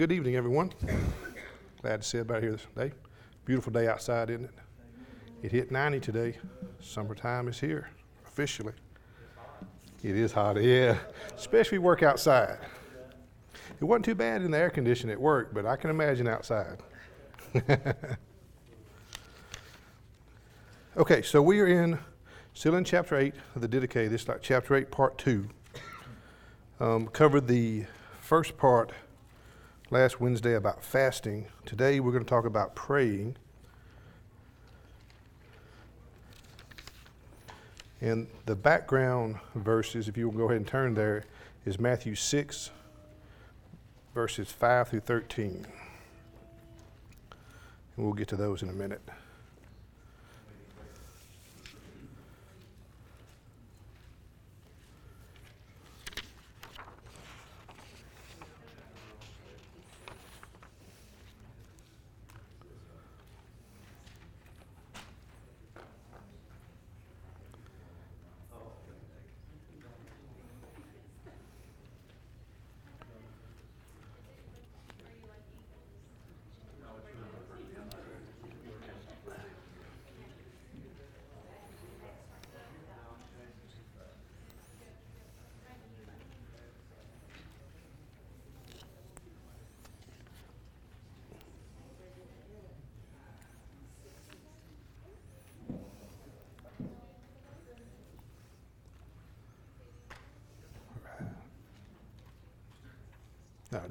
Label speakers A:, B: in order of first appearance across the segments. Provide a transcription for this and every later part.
A: good evening, everyone. Glad to see everybody here today. Beautiful day outside, isn't it? It hit 90 today. Summertime is here, officially. It is hot, yeah. Especially work outside. It wasn't too bad in the air conditioning at work, but I can imagine outside. okay, so we are in, still in chapter 8 of the Didache. This is like chapter 8, part 2. Um, covered the first part last Wednesday about fasting. Today we're going to talk about praying. And the background verses, if you will go ahead and turn there, is Matthew 6, verses 5 through 13. And we'll get to those in a minute.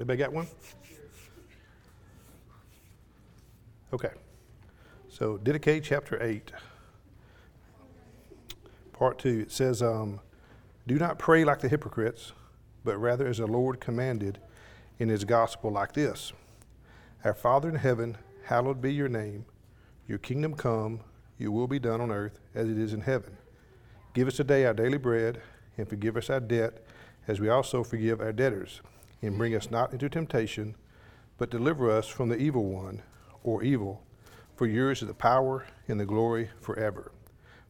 A: Anybody got one? Okay. So, Didache chapter 8, part 2, it says, um, Do not pray like the hypocrites, but rather as the Lord commanded in his gospel, like this Our Father in heaven, hallowed be your name. Your kingdom come, your will be done on earth as it is in heaven. Give us today our daily bread, and forgive us our debt, as we also forgive our debtors and bring us not into temptation, but deliver us from the evil one or evil. For yours is the power and the glory forever.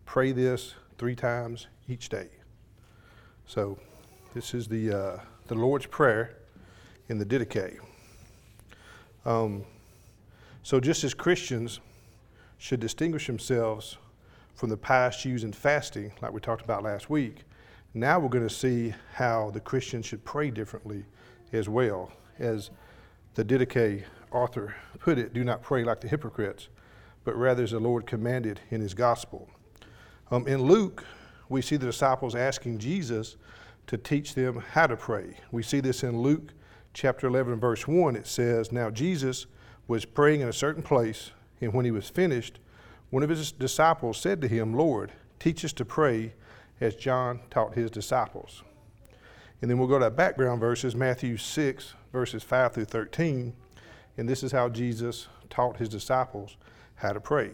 A: Pray this three times each day. So, this is the, uh, the Lord's Prayer in the Didache. Um, so, just as Christians should distinguish themselves from the pious Jews in fasting, like we talked about last week, now we're going to see how the Christians should pray differently as well. As the Didache author put it, do not pray like the hypocrites, but rather as the Lord commanded in his gospel. Um, in Luke, we see the disciples asking Jesus to teach them how to pray. We see this in Luke chapter 11, verse 1. It says, Now Jesus was praying in a certain place, and when he was finished, one of his disciples said to him, Lord, teach us to pray as John taught his disciples. And then we'll go to our background verses, Matthew 6, verses 5 through 13. And this is how Jesus taught his disciples how to pray.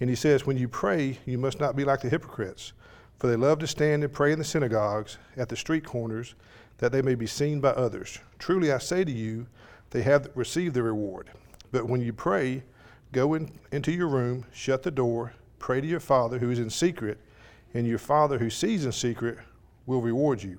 A: And he says, When you pray, you must not be like the hypocrites, for they love to stand and pray in the synagogues, at the street corners, that they may be seen by others. Truly I say to you, they have received their reward. But when you pray, go in, into your room, shut the door, pray to your Father who is in secret, and your Father who sees in secret will reward you.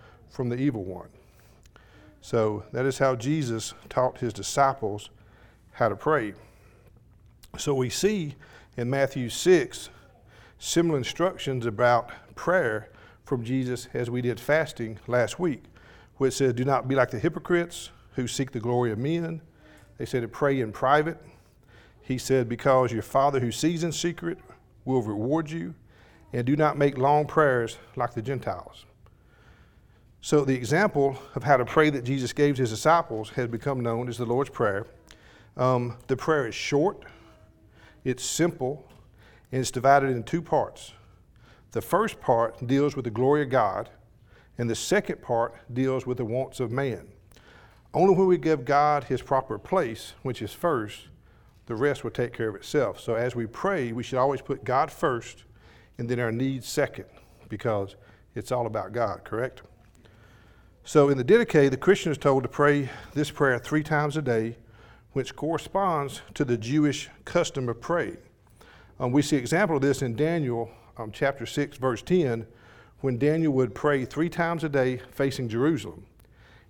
A: from the evil one. So that is how Jesus taught his disciples how to pray. So we see in Matthew 6 similar instructions about prayer from Jesus as we did fasting last week, where it says, Do not be like the hypocrites who seek the glory of men. They said to pray in private. He said, Because your Father who sees in secret will reward you, and do not make long prayers like the Gentiles. So, the example of how to pray that Jesus gave his disciples has become known as the Lord's Prayer. Um, the prayer is short, it's simple, and it's divided in two parts. The first part deals with the glory of God, and the second part deals with the wants of man. Only when we give God his proper place, which is first, the rest will take care of itself. So as we pray, we should always put God first and then our needs second because it's all about God, correct? So in the Didache, the Christian is told to pray this prayer three times a day, which corresponds to the Jewish custom of praying. Um, we see example of this in Daniel um, chapter 6, verse 10, when Daniel would pray three times a day facing Jerusalem.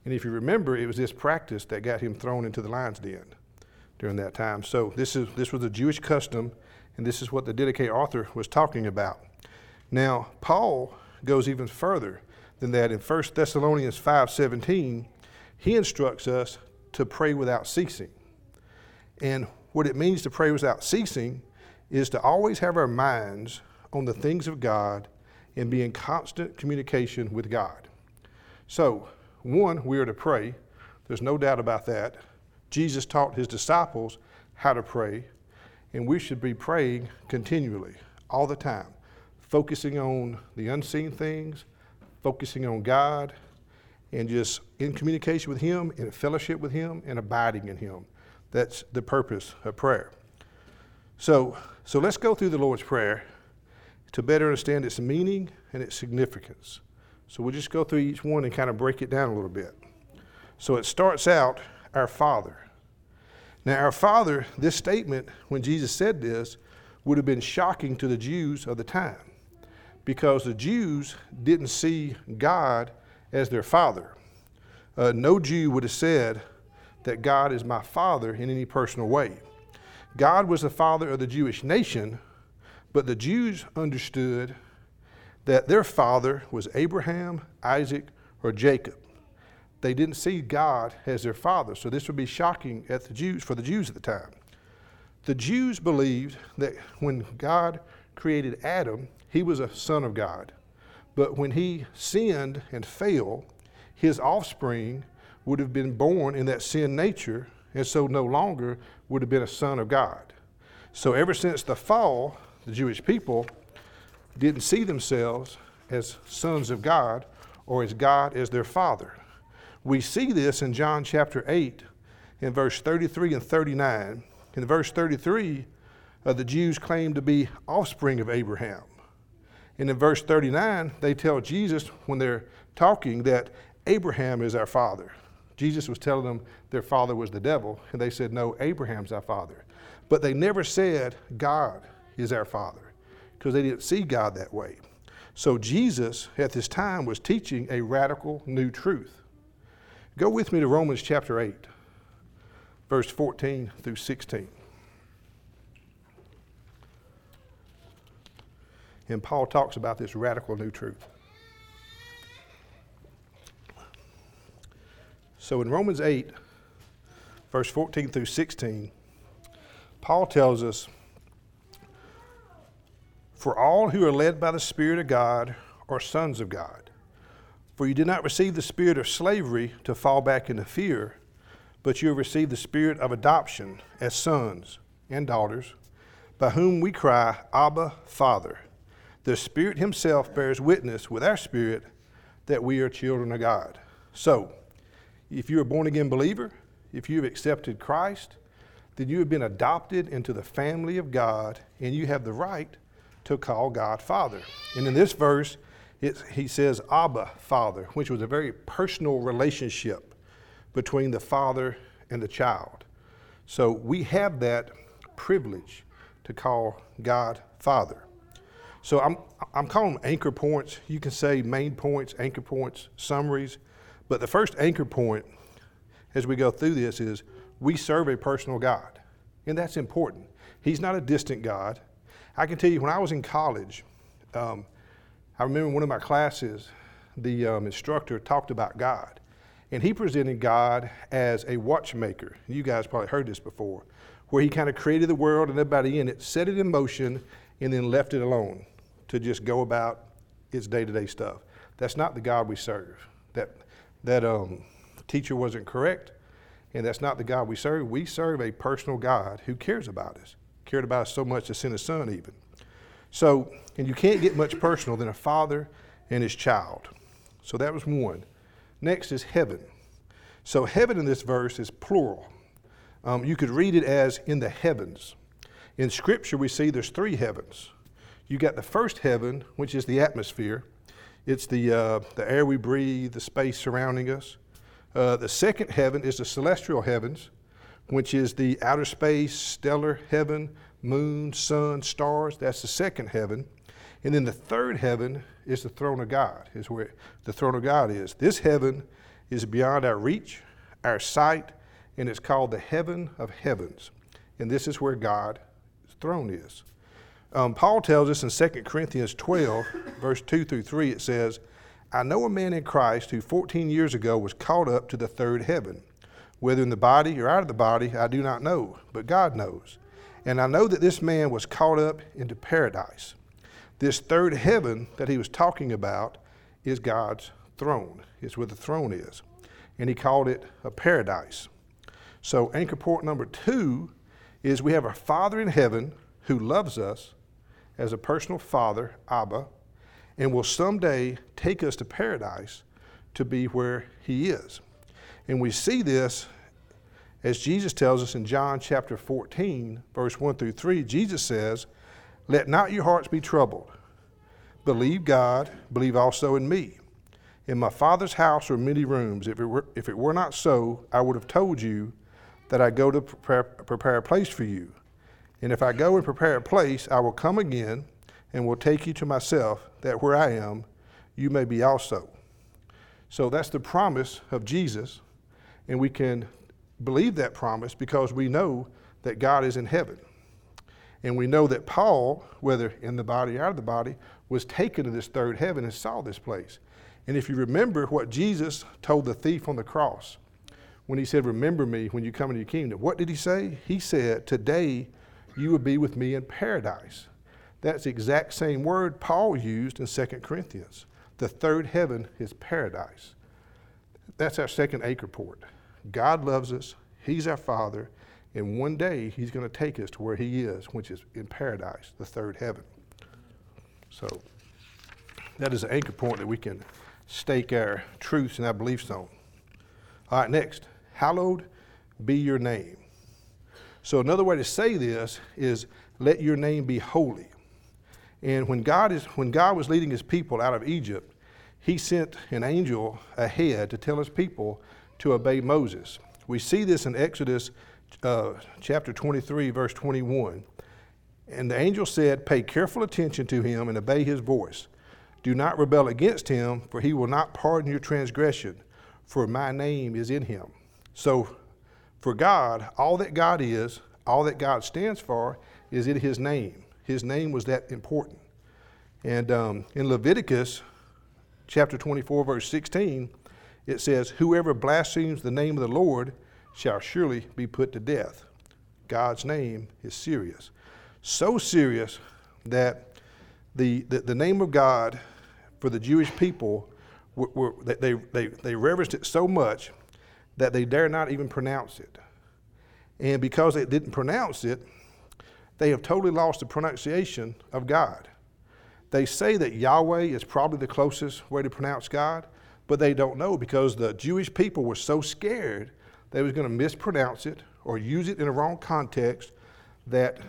A: And if you remember, it was this practice that got him thrown into the lion's den during that time. So this, is, this was a Jewish custom, and this is what the Didache author was talking about. Now, Paul goes even further than that. In 1 Thessalonians 5.17, he instructs us to pray without ceasing. And what it means to pray without ceasing is to always have our minds on the things of God and be in constant communication with God. So, one, we are to pray. There's no doubt about that. Jesus taught his disciples how to pray, and we should be praying continually, all the time, focusing on the unseen things, focusing on God, and just in communication with Him, in fellowship with Him, and abiding in Him. That's the purpose of prayer. So, so let's go through the Lord's Prayer to better understand its meaning and its significance. So we'll just go through each one and kind of break it down a little bit. So it starts out, Our Father. Now, Our Father, this statement, when Jesus said this, would have been shocking to the Jews of the time because the Jews didn't see God as their Father. Uh, no Jew would have said that God is my Father in any personal way. God was the Father of the Jewish nation, but the Jews understood that their father was Abraham, Isaac, or Jacob. They didn't see God as their father, so this would be shocking at the Jews for the Jews at the time. The Jews believed that when God created Adam, he was a son of God. But when he sinned and fell, his offspring would have been born in that sin nature, and so no longer would have been a son of God. So ever since the fall, the Jewish people didn't see themselves as sons of God or as God as their father. We see this in John chapter 8 in verse 33 and 39. In verse 33, uh, the Jews claim to be offspring of Abraham. And in verse 39, they tell Jesus when they're talking that Abraham is our father. Jesus was telling them their father was the devil, and they said, No, Abraham's our father. But they never said God is our father because they didn't see God that way. So Jesus at this time was teaching a radical new truth. Go with me to Romans chapter 8, verse 14 through 16. And Paul talks about this radical new truth. So in Romans 8, verse 14 through 16, Paul tells us For all who are led by the Spirit of God are sons of God. For you did not receive the spirit of slavery to fall back into fear, but you have received the spirit of adoption as sons and daughters, by whom we cry, Abba, Father. The Spirit Himself bears witness with our spirit that we are children of God. So, if you're a born again believer, if you've accepted Christ, then you have been adopted into the family of God and you have the right to call God Father. And in this verse, he says Abba, Father, which was a very personal relationship between the father and the child. So we have that privilege to call God Father. So I'm, I'm calling them anchor points. You can say main points, anchor points, summaries. But the first anchor point as we go through this is we serve a personal God. And that's important. He's not a distant God. I can tell you, when I was in college, um, I remember one of my classes, the um, instructor talked about God. And he presented God as a watchmaker. You guys probably heard this before, where he kind of created the world and everybody in it, set it in motion, and then left it alone to just go about its day to day stuff. That's not the God we serve. That, that um, teacher wasn't correct, and that's not the God we serve. We serve a personal God who cares about us, cared about us so much to send his son, even. So, and you can't get much personal than a father and his child. So that was one. Next is heaven. So, heaven in this verse is plural. Um, you could read it as in the heavens. In Scripture, we see there's three heavens. You got the first heaven, which is the atmosphere. It's the, uh, the air we breathe, the space surrounding us. Uh, the second heaven is the celestial heavens, which is the outer space, stellar heaven, moon, sun, stars. That's the second heaven. And then the third heaven is the throne of God, is where the throne of God is. This heaven is beyond our reach, our sight, and it's called the heaven of heavens. And this is where God's throne is. Um, Paul tells us in 2 Corinthians 12, verse 2 through 3, it says, I know a man in Christ who 14 years ago was caught up to the third heaven. Whether in the body or out of the body, I do not know, but God knows. And I know that this man was caught up into paradise. This third heaven that he was talking about is God's throne, it's where the throne is. And he called it a paradise. So, anchor point number two is we have a Father in heaven who loves us as a personal Father, Abba, and will someday take us to paradise to be where he is. And we see this as Jesus tells us in John chapter 14, verse 1 through 3. Jesus says, Let not your hearts be troubled. Believe God, believe also in me. In my Father's house are many rooms. If it were, if it were not so, I would have told you that I go to prepare, prepare a place for you. And if I go and prepare a place, I will come again and will take you to myself, that where I am, you may be also. So that's the promise of Jesus, and we can believe that promise because we know that God is in heaven. And we know that Paul, whether in the body or out of the body, was taken to this third heaven and saw this place. And if you remember what Jesus told the thief on the cross, when he said, Remember me when you come into your kingdom, what did he say? He said, Today you will be with me in paradise. That's the exact same word Paul used in 2 Corinthians. The third heaven is paradise. That's our second anchor port. God loves us, He's our Father, and one day He's going to take us to where He is, which is in paradise, the third heaven. So that is an anchor point that we can stake our truths and our beliefs on. All right, next. Hallowed be your name. So another way to say this is let your name be holy. And when God is when God was leading his people out of Egypt, he sent an angel ahead to tell his people to obey Moses. We see this in Exodus uh, chapter 23, verse 21. And the angel said, Pay careful attention to him and obey his voice. Do not rebel against him, for he will not pardon your transgression, for my name is in him. So, for God, all that God is, all that God stands for, is in his name. His name was that important. And um, in Leviticus chapter 24, verse 16, it says, Whoever blasphemes the name of the Lord shall surely be put to death. God's name is serious so serious that the, the, the name of God for the Jewish people, were, were, they, they, they reverenced it so much that they dare not even pronounce it. And because they didn't pronounce it, they have totally lost the pronunciation of God. They say that Yahweh is probably the closest way to pronounce God, but they don't know because the Jewish people were so scared they was going to mispronounce it or use it in a wrong context that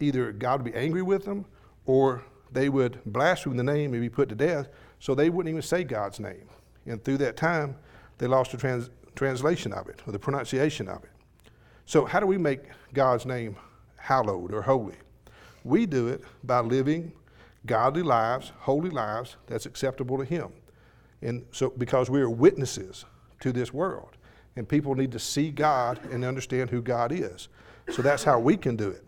A: either God would be angry with them or they would blaspheme the name and be put to death, so they wouldn't even say God's name. And through that time, they lost the trans- translation of it or the pronunciation of it. So, how do we make God's name hallowed or holy? We do it by living godly lives, holy lives that's acceptable to Him. And so, because we are witnesses to this world, and people need to see God and understand who God is. So, that's how we can do it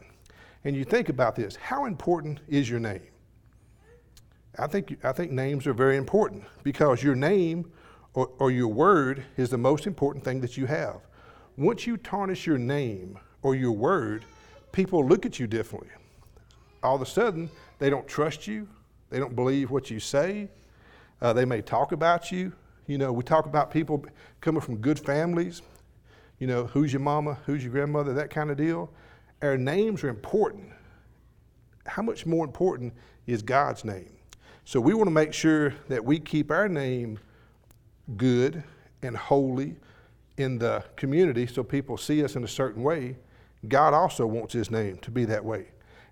A: and you think about this how important is your name? I think, I think names are very important because your name or, or your word is the most important thing that you have. Once you tarnish your name or your word, people look at you differently. All of a sudden, they don't trust you, they don't believe what you say, uh, they may talk about you. You know, we talk about people coming from good families, you know, who's your mama, who's your grandmother, that kind of deal our names are important. How much more important is God's name? So we want to make sure that we keep our name good and holy in the community so people see us in a certain way, God also wants his name to be that way.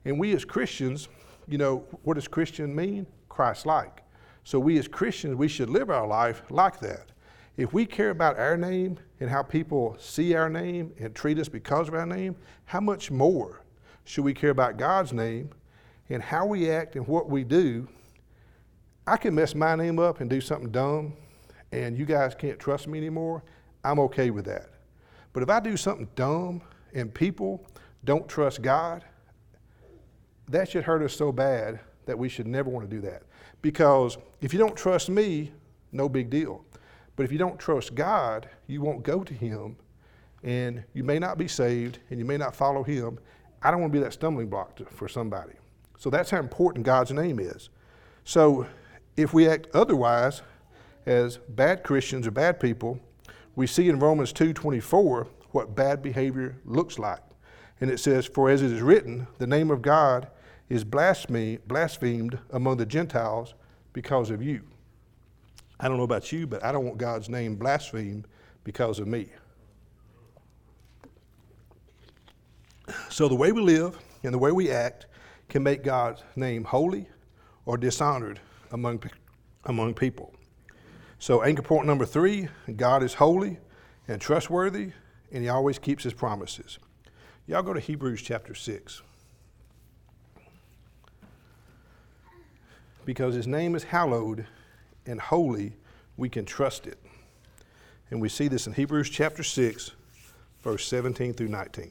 A: And we as Christians, you know, what does Christian mean? Christ like. So we as Christians, we should live our life like that. If we care about our name and how people see our name and treat us because of our name, how much more should we care about God's name and how we act and what we do? I can mess my name up and do something dumb, and you guys can't trust me anymore. I'm okay with that. But if I do something dumb and people don't trust God, that should hurt us so bad that we should never want to do that. Because if you don't trust me, no big deal. But if you don't trust God, you won't go to Him, and you may not be saved, and you may not follow Him. I don't want to be that stumbling block to, for somebody. So that's how important God's name is. So if we act otherwise, as bad Christians or bad people, we see in Romans 2:24 what bad behavior looks like. And it says, For as it is written, the name of God is blasphemed among the Gentiles because of you. I don't know about you, but I don't want God's name blasphemed because of me. So the way we live and the way we act can make God's name holy or dishonored among, among people. So, anchor point number three God is holy and trustworthy, and He always keeps His promises. Y'all go to Hebrews chapter 6. Because His name is hallowed and holy, we can trust it. And we see this in Hebrews chapter 6, verse 17 through 19.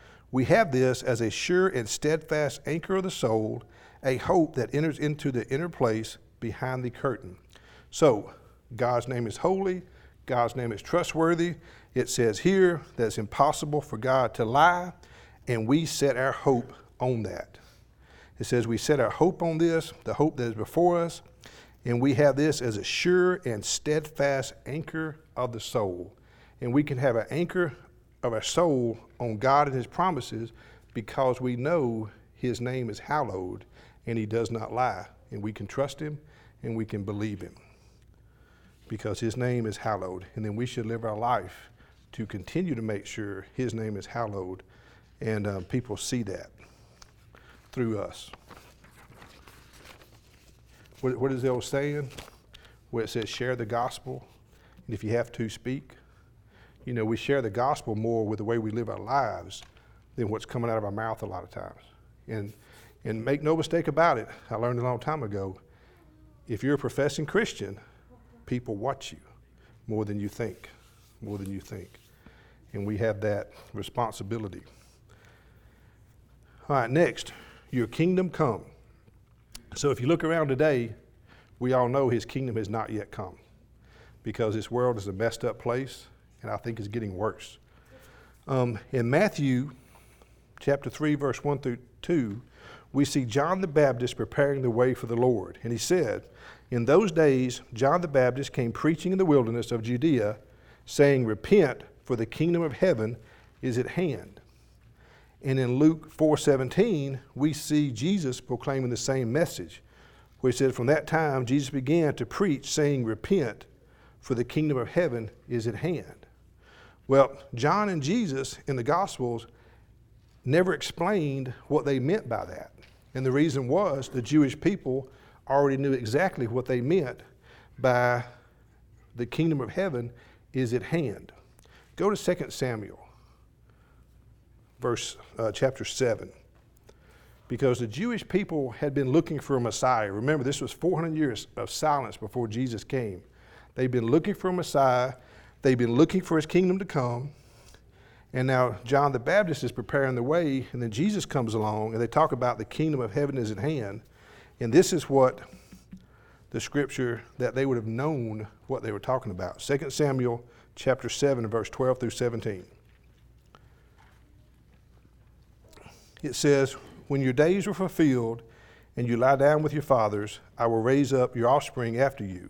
A: We have this as a sure and steadfast anchor of the soul a hope that enters into the inner place behind the curtain. So, God's name is holy, God's name is trustworthy. It says here that it's impossible for God to lie, and we set our hope on that. It says we set our hope on this, the hope that is before us, and we have this as a sure and steadfast anchor of the soul. And we can have an anchor of our soul on God and His promises because we know His name is hallowed and he does not lie. And we can trust him and we can believe him because his name is hallowed. And then we should live our life to continue to make sure his name is hallowed and um, people see that through us. What, what is the old saying? Where it says, share the gospel, and if you have to, speak. You know, we share the gospel more with the way we live our lives than what's coming out of our mouth a lot of times. And and make no mistake about it, I learned a long time ago if you're a professing Christian, people watch you more than you think, more than you think. And we have that responsibility. All right, next, your kingdom come. So if you look around today, we all know his kingdom has not yet come because this world is a messed up place and I think is getting worse. Um, in Matthew chapter 3, verse 1 through 2, we see John the Baptist preparing the way for the Lord. And he said, In those days, John the Baptist came preaching in the wilderness of Judea, saying, Repent, for the kingdom of heaven is at hand. And in Luke 4:17, we see Jesus proclaiming the same message, where he said, From that time Jesus began to preach, saying, Repent, for the kingdom of heaven is at hand. Well, John and Jesus in the Gospels never explained what they meant by that. And the reason was the Jewish people already knew exactly what they meant by the kingdom of heaven is at hand. Go to 2 Samuel, verse uh, chapter 7. Because the Jewish people had been looking for a Messiah. Remember, this was 400 years of silence before Jesus came. They've been looking for a Messiah. They've been looking for his kingdom to come. And now John the Baptist is preparing the way, and then Jesus comes along, and they talk about the kingdom of heaven is at hand. And this is what the scripture that they would have known what they were talking about. 2 Samuel chapter 7, verse 12 through 17. It says, When your days are fulfilled and you lie down with your fathers, I will raise up your offspring after you,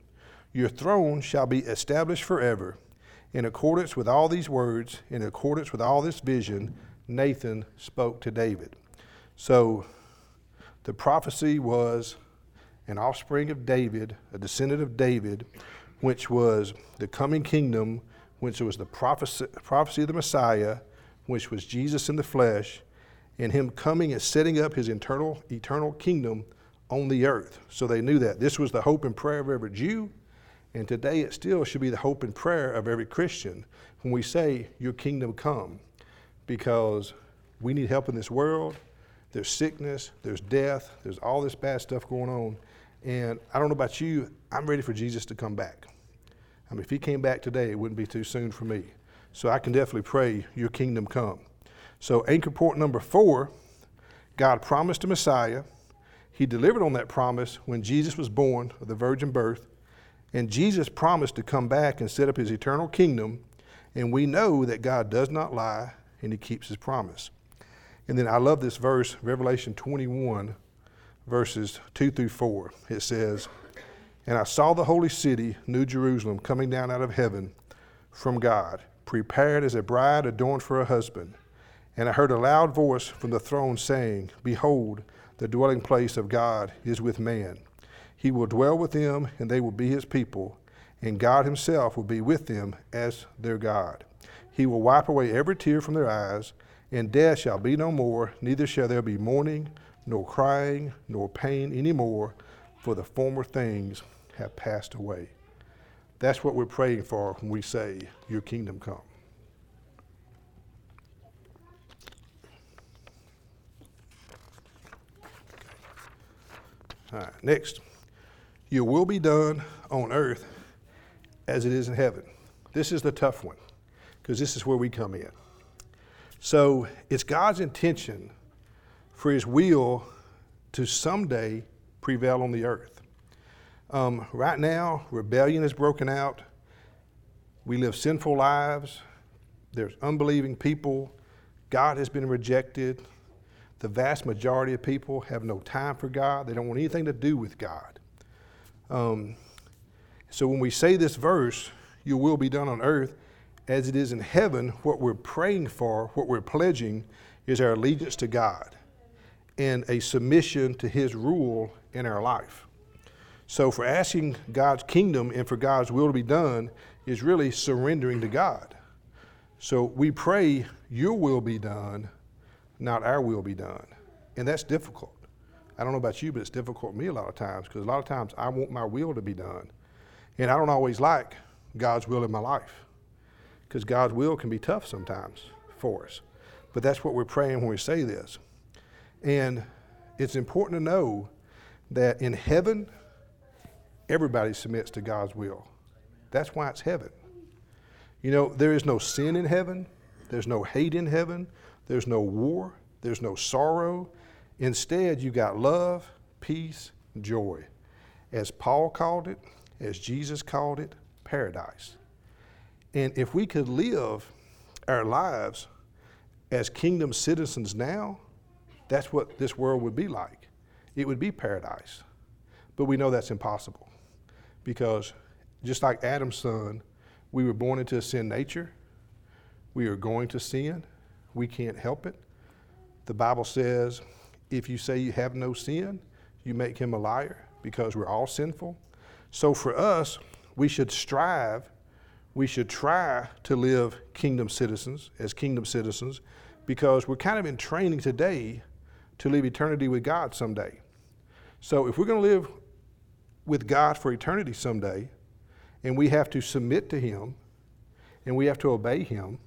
A: Your throne shall be established forever. In accordance with all these words, in accordance with all this vision, Nathan spoke to David. So the prophecy was an offspring of David, a descendant of David, which was the coming kingdom, which was the prophecy, prophecy of the Messiah, which was Jesus in the flesh, and him coming and setting up his eternal, eternal kingdom on the earth. So they knew that. This was the hope and prayer of every Jew, and today it still should be the hope and prayer of every Christian when we say, Your kingdom come, because we need help in this world. There's sickness, there's death, there's all this bad stuff going on. And I don't know about you, I'm ready for Jesus to come back. I mean, if he came back today, it wouldn't be too soon for me. So I can definitely pray, Your kingdom come. So, anchor point number four God promised a Messiah. He delivered on that promise when Jesus was born of the virgin birth. And Jesus promised to come back and set up his eternal kingdom. And we know that God does not lie and he keeps his promise. And then I love this verse, Revelation 21, verses 2 through 4. It says, And I saw the holy city, New Jerusalem, coming down out of heaven from God, prepared as a bride adorned for her husband. And I heard a loud voice from the throne saying, Behold, the dwelling place of God is with man. He will dwell with them, and they will be his people, and God himself will be with them as their God. He will wipe away every tear from their eyes, and death shall be no more, neither shall there be mourning nor crying, nor pain any more, for the former things have passed away. That's what we're praying for when we say, Your kingdom come. All right, next. Your will be done on earth as it is in heaven. This is the tough one because this is where we come in. So it's God's intention for his will to someday prevail on the earth. Um, right now, rebellion is broken out. We live sinful lives. There's unbelieving people. God has been rejected. The vast majority of people have no time for God. They don't want anything to do with God. Um, so when we say this verse, your will be done on earth as it is in heaven, what we're praying for, what we're pledging, is our allegiance to God and a submission to His rule in our life. So, for asking God's kingdom and for God's will to be done is really surrendering to God. So, we pray, Your will be done, not our will be done. And that's difficult. I don't know about you, but it's difficult for me a lot of times because a lot of times I want my will to be done. And I don't always like God's will in my life because God's will can be tough sometimes for us. But that's what we're praying when we say this. And it's important to know that in heaven, everybody submits to God's will. That's why it's heaven. You know, there is no sin in heaven, there's no hate in heaven, there's no war, there's no sorrow. Instead, you got love, peace, joy. As Paul called it, as Jesus called it, paradise. And if we could live our lives as kingdom citizens now, that's what this world would be like. It would be paradise. But we know that's impossible because just like Adam's son, we were born into a sin nature. We are going to sin. We can't help it. The Bible says if you say you have no sin, you make him a liar because we're all sinful. So for us, we should strive, we should try to live kingdom citizens as kingdom citizens because we're kind of in training today to live eternity with God someday. So if we're going to live with God for eternity someday, and we have to submit to Him and we have to obey Him,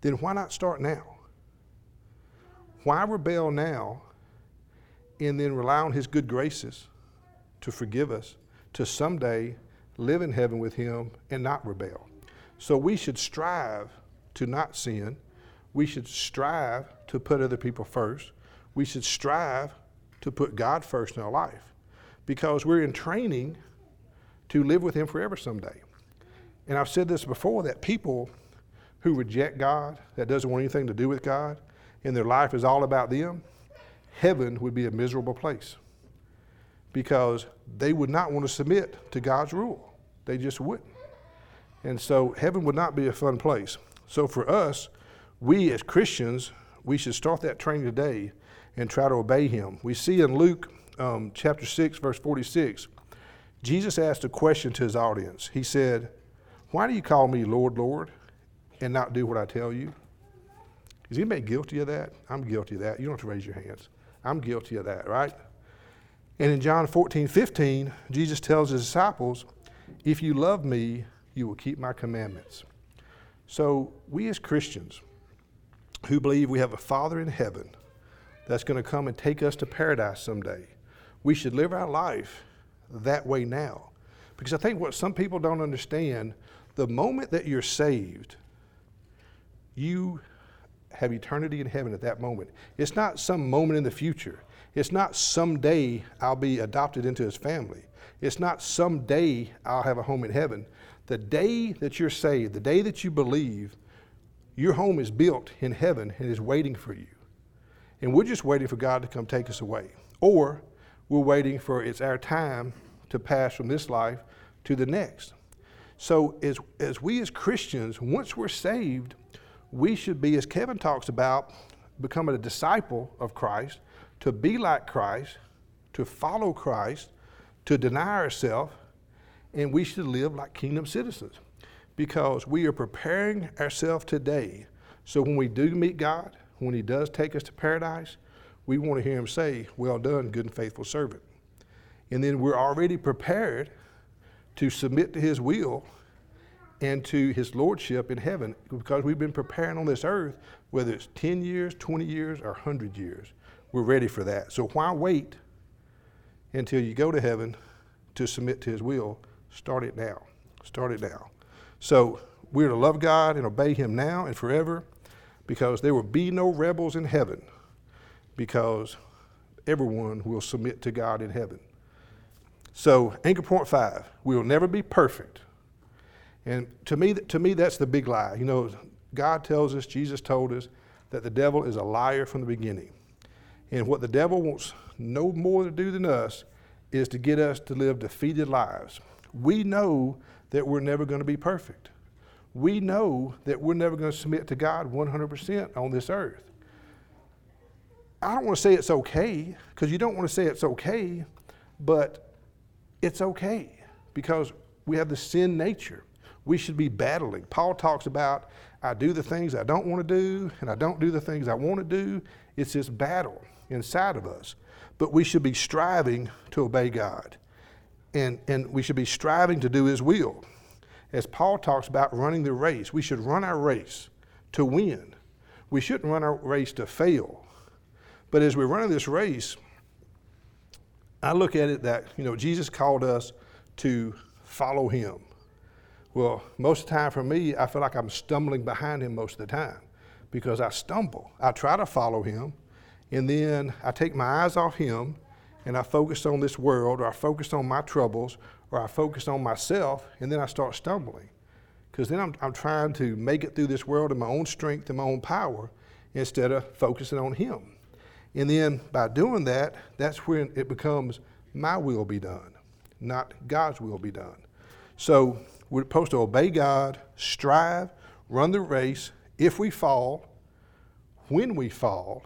A: then why not start now? Why rebel now and then rely on His good graces to forgive us to someday live in heaven with Him and not rebel? So we should strive to not sin. We should strive to put other people first. We should strive to put God first in our life because we're in training to live with Him forever someday. And I've said this before that people who reject God, that doesn't want anything to do with God, and their life is all about them, heaven would be a miserable place because they would not want to submit to God's rule. They just wouldn't. And so heaven would not be a fun place. So for us, we as Christians, we should start that training today and try to obey Him. We see in Luke um, chapter 6, verse 46, Jesus asked a question to his audience. He said, Why do you call me Lord, Lord, and not do what I tell you? Is anybody guilty of that? I'm guilty of that. You don't have to raise your hands. I'm guilty of that, right? And in John 14, 15, Jesus tells his disciples, If you love me, you will keep my commandments. So, we as Christians who believe we have a Father in heaven that's going to come and take us to paradise someday, we should live our life that way now. Because I think what some people don't understand, the moment that you're saved, you have eternity in heaven at that moment. It's not some moment in the future. It's not someday I'll be adopted into his family. It's not someday I'll have a home in heaven. The day that you're saved, the day that you believe, your home is built in heaven and is waiting for you. And we're just waiting for God to come take us away. Or we're waiting for it's our time to pass from this life to the next. So, as, as we as Christians, once we're saved, we should be, as Kevin talks about, becoming a disciple of Christ, to be like Christ, to follow Christ, to deny ourselves, and we should live like kingdom citizens because we are preparing ourselves today. So, when we do meet God, when He does take us to paradise, we want to hear him say, Well done, good and faithful servant. And then we're already prepared to submit to his will and to his lordship in heaven because we've been preparing on this earth, whether it's 10 years, 20 years, or 100 years. We're ready for that. So why wait until you go to heaven to submit to his will? Start it now. Start it now. So we're to love God and obey him now and forever because there will be no rebels in heaven because everyone will submit to God in heaven. So, anchor point five, we will never be perfect. And to me, to me, that's the big lie. You know, God tells us, Jesus told us, that the devil is a liar from the beginning. And what the devil wants no more to do than us is to get us to live defeated lives. We know that we're never going to be perfect. We know that we're never going to submit to God 100% on this earth. I don't want to say it's okay because you don't want to say it's okay, but it's okay because we have the sin nature. We should be battling. Paul talks about I do the things I don't want to do and I don't do the things I want to do. It's this battle inside of us. But we should be striving to obey God. And, and we should be striving to do His will. As Paul talks about running the race, we should run our race to win. We shouldn't run our race to fail. But as we're running this race, I look at it that, you know, Jesus called us to follow him. Well, most of the time for me, I feel like I'm stumbling behind him most of the time because I stumble. I try to follow him, and then I take my eyes off him and I focus on this world, or I focus on my troubles, or I focus on myself, and then I start stumbling. Because then I'm, I'm trying to make it through this world in my own strength and my own power instead of focusing on him. And then by doing that, that's when it becomes my will be done, not God's will be done. So we're supposed to obey God, strive, run the race. If we fall, when we fall,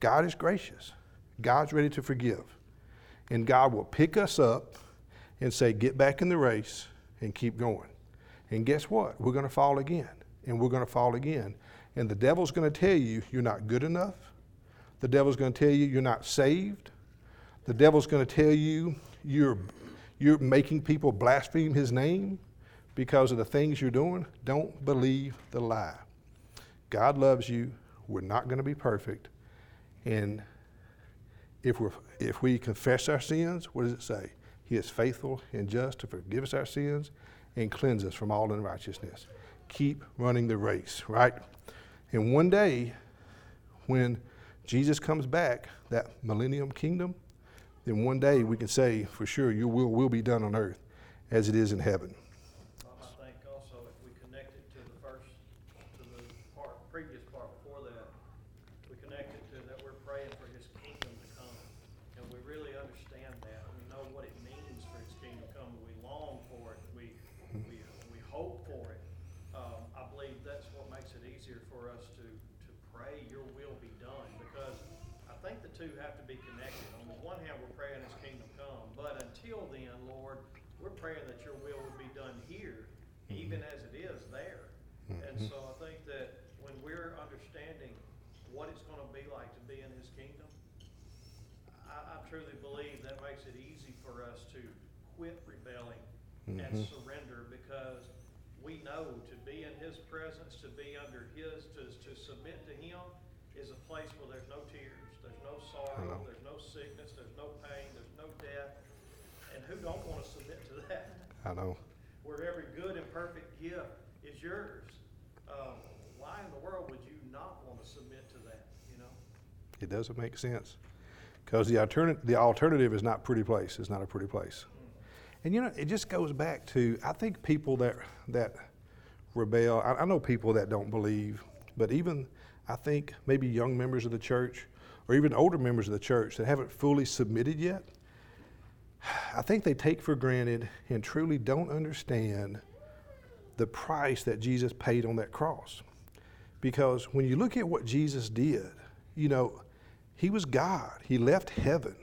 A: God is gracious. God's ready to forgive. And God will pick us up and say, Get back in the race and keep going. And guess what? We're going to fall again. And we're going to fall again. And the devil's going to tell you, You're not good enough. The devil's going to tell you you're not saved. The devil's going to tell you you're, you're making people blaspheme his name because of the things you're doing, don't believe the lie. God loves you. We're not going to be perfect. And if, we're, if we confess our sins, what does it say? He is faithful and just to forgive us our sins and cleanse us from all unrighteousness. Keep running the race, right? And one day, when Jesus comes back, that millennium kingdom, then one day we can say for sure your will will be done on earth as it is in heaven. Mm-hmm.
B: So I think that when we're understanding what it's going to be like to be in His kingdom, I, I truly believe that makes it easy for us to quit rebelling mm-hmm. and surrender because we know to be in His presence, to be under His, to, to submit to Him is a place where there's no tears, there's no sorrow, there's no sickness, there's no pain, there's no death. And who don't want to submit to that?
A: I know.
B: Where every good and perfect gift is yours. Um, why in the world would you not want to submit to that? You know.
A: It doesn't make sense because the alternative the alternative is not pretty place. It's not a pretty place. And you know, it just goes back to I think people that that rebel. I, I know people that don't believe, but even I think maybe young members of the church or even older members of the church that haven't fully submitted yet. I think they take for granted and truly don't understand the price that Jesus paid on that cross. Because when you look at what Jesus did, you know, he was God. He left heaven,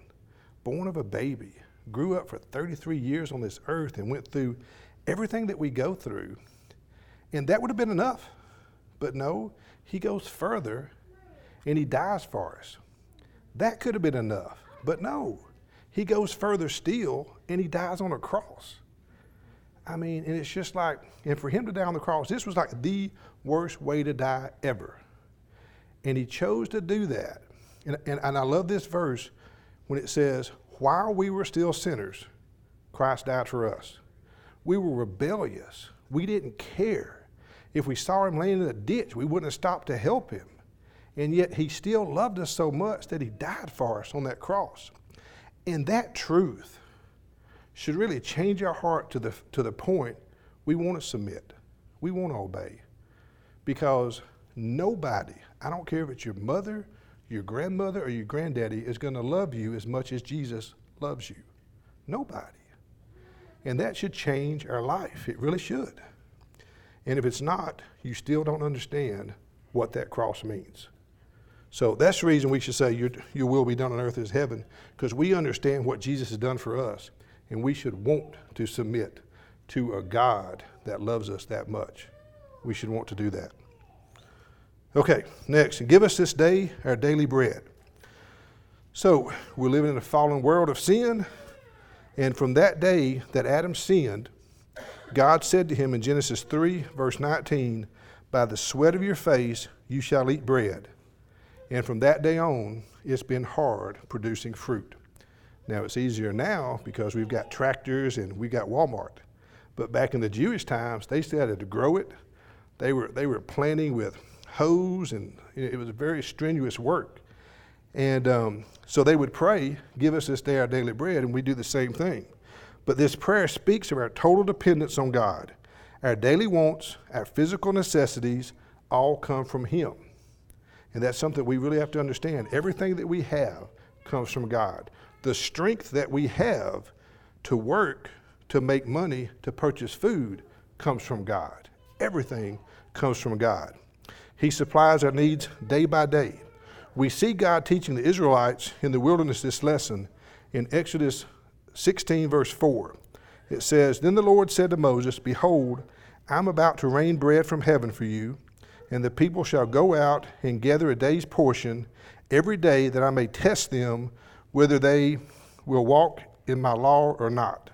A: born of a baby, grew up for 33 years on this earth and went through everything that we go through. And that would have been enough. But no, he goes further and he dies for us. That could have been enough. But no, he goes further still and he dies on a cross. I mean, and it's just like, and for him to die on the cross, this was like the worst way to die ever. And he chose to do that. And, and, and I love this verse when it says, while we were still sinners, Christ died for us. We were rebellious. We didn't care. If we saw him laying in a ditch, we wouldn't have stopped to help him. And yet he still loved us so much that he died for us on that cross. And that truth should really change our heart to the, to the point we want to submit, we want to obey. Because nobody, I don't care if it's your mother, your grandmother or your granddaddy is going to love you as much as Jesus loves you. Nobody. And that should change our life. It really should. And if it's not, you still don't understand what that cross means. So that's the reason we should say, Your, your will be done on earth as heaven, because we understand what Jesus has done for us, and we should want to submit to a God that loves us that much. We should want to do that. Okay, next. Give us this day our daily bread. So, we're living in a fallen world of sin, and from that day that Adam sinned, God said to him in Genesis 3, verse 19, By the sweat of your face you shall eat bread. And from that day on, it's been hard producing fruit. Now, it's easier now because we've got tractors and we've got Walmart. But back in the Jewish times, they still had to grow it. They were, they were planting with hoes, and it was very strenuous work. And um, so they would pray, Give us this day our daily bread, and we do the same thing. But this prayer speaks of our total dependence on God. Our daily wants, our physical necessities, all come from Him. And that's something we really have to understand. Everything that we have comes from God. The strength that we have to work, to make money, to purchase food comes from God. Everything comes from God. He supplies our needs day by day. We see God teaching the Israelites in the wilderness this lesson in Exodus 16, verse 4. It says, Then the Lord said to Moses, Behold, I'm about to rain bread from heaven for you, and the people shall go out and gather a day's portion every day that I may test them whether they will walk in my law or not.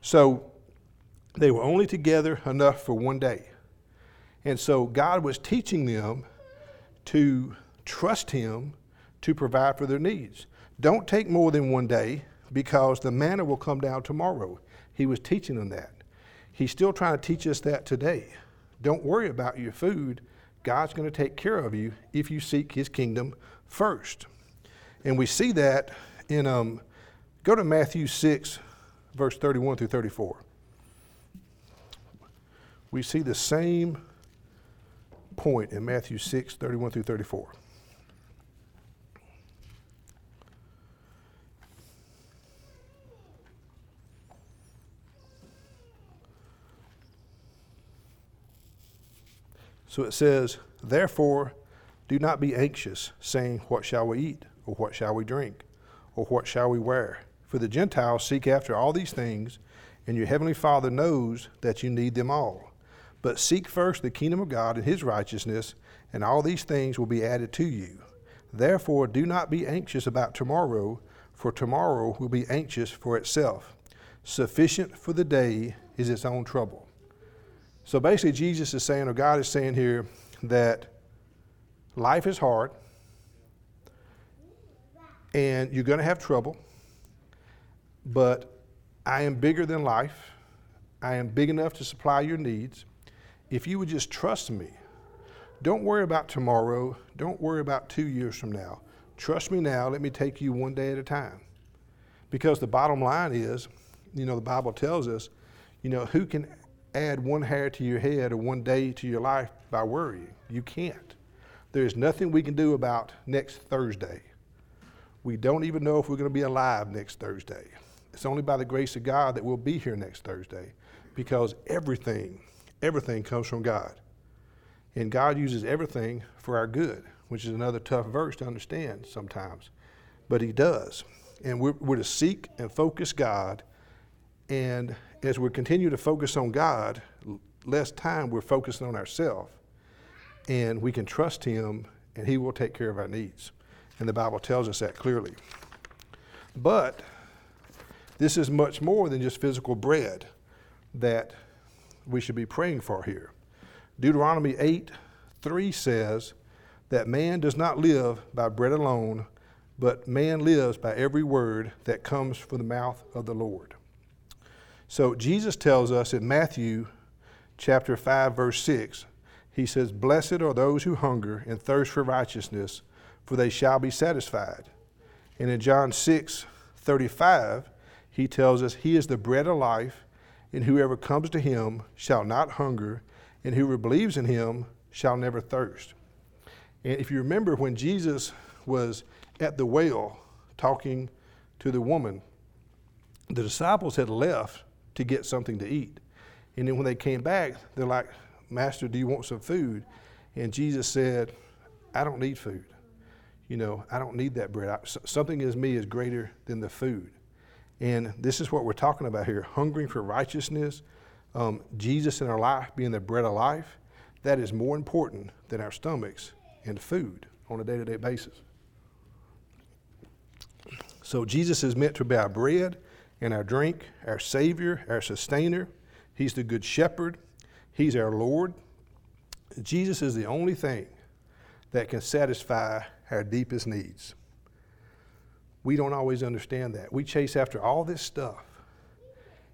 A: So they were only together enough for one day. And so God was teaching them to trust Him to provide for their needs. Don't take more than one day because the manna will come down tomorrow. He was teaching them that. He's still trying to teach us that today. Don't worry about your food. God's going to take care of you if you seek His kingdom first. And we see that in, um, go to Matthew 6, verse 31 through 34. We see the same point in Matthew 6, 31 through 34. So it says, Therefore, do not be anxious, saying, What shall we eat? Or what shall we drink? Or what shall we wear? For the Gentiles seek after all these things, and your heavenly Father knows that you need them all. But seek first the kingdom of God and his righteousness, and all these things will be added to you. Therefore, do not be anxious about tomorrow, for tomorrow will be anxious for itself. Sufficient for the day is its own trouble. So basically, Jesus is saying, or God is saying here, that life is hard and you're going to have trouble, but I am bigger than life. I am big enough to supply your needs. If you would just trust me, don't worry about tomorrow. Don't worry about two years from now. Trust me now. Let me take you one day at a time. Because the bottom line is, you know, the Bible tells us, you know, who can add one hair to your head or one day to your life by worrying. You can't. There's nothing we can do about next Thursday. We don't even know if we're going to be alive next Thursday. It's only by the grace of God that we'll be here next Thursday because everything, everything comes from God. And God uses everything for our good, which is another tough verse to understand sometimes. But He does. And we're, we're to seek and focus God and as we continue to focus on God, less time we're focusing on ourselves. And we can trust Him and He will take care of our needs. And the Bible tells us that clearly. But this is much more than just physical bread that we should be praying for here. Deuteronomy 8 3 says that man does not live by bread alone, but man lives by every word that comes from the mouth of the Lord. So Jesus tells us in Matthew chapter 5 verse 6, he says, "Blessed are those who hunger and thirst for righteousness, for they shall be satisfied." And in John 6 35, he tells us, He is the bread of life, and whoever comes to him shall not hunger, and whoever believes in him shall never thirst. And if you remember when Jesus was at the well talking to the woman, the disciples had left to get something to eat. And then when they came back, they're like, Master, do you want some food? And Jesus said, I don't need food. You know, I don't need that bread. I, something in me is greater than the food. And this is what we're talking about here hungering for righteousness, um, Jesus in our life being the bread of life. That is more important than our stomachs and food on a day to day basis. So Jesus is meant to be our bread and our drink, our Savior, our Sustainer. He's the Good Shepherd. He's our Lord. Jesus is the only thing that can satisfy our deepest needs. We don't always understand that. We chase after all this stuff.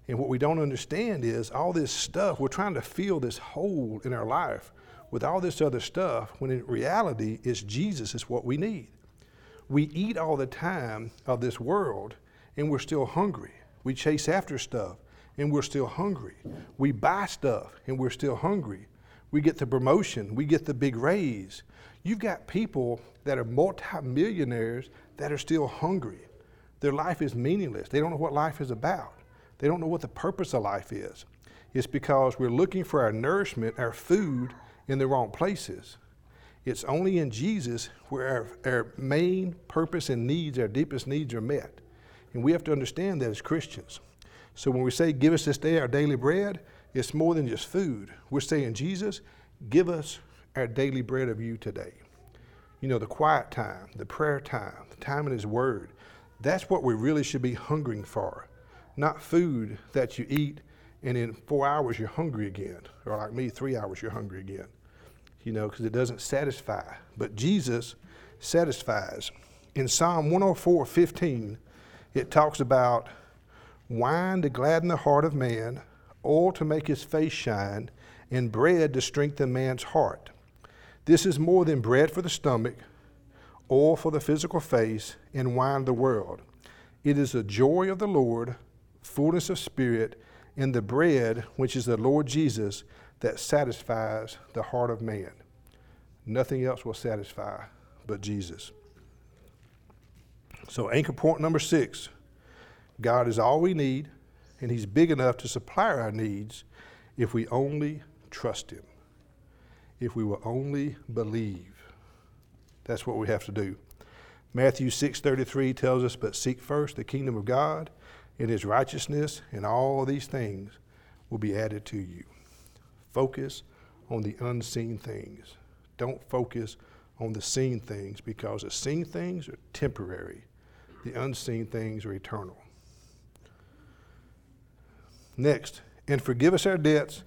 A: And what we don't understand is all this stuff, we're trying to fill this hole in our life with all this other stuff when in reality it's Jesus is what we need. We eat all the time of this world and we're still hungry. We chase after stuff and we're still hungry. We buy stuff and we're still hungry. We get the promotion, we get the big raise. You've got people that are multimillionaires that are still hungry. Their life is meaningless. They don't know what life is about. They don't know what the purpose of life is. It's because we're looking for our nourishment, our food, in the wrong places. It's only in Jesus where our, our main purpose and needs, our deepest needs, are met. And we have to understand that as Christians. So when we say, Give us this day our daily bread, it's more than just food. We're saying, Jesus, give us our daily bread of you today. You know, the quiet time, the prayer time, the time in His Word. That's what we really should be hungering for. not food that you eat and in four hours you're hungry again, or like me, three hours you're hungry again, you know, because it doesn't satisfy. But Jesus satisfies. In Psalm 104 15, it talks about wine to gladden the heart of man, oil to make his face shine, and bread to strengthen man's heart. This is more than bread for the stomach, oil for the physical face, and wine the world. It is the joy of the Lord, fullness of spirit, and the bread, which is the Lord Jesus, that satisfies the heart of man. Nothing else will satisfy but Jesus. So, anchor point number six God is all we need, and He's big enough to supply our needs if we only trust Him, if we will only believe. That's what we have to do. Matthew 6:33 tells us, "But seek first the kingdom of God and his righteousness, and all these things will be added to you." Focus on the unseen things. Don't focus on the seen things because the seen things are temporary. The unseen things are eternal. Next, and forgive us our debts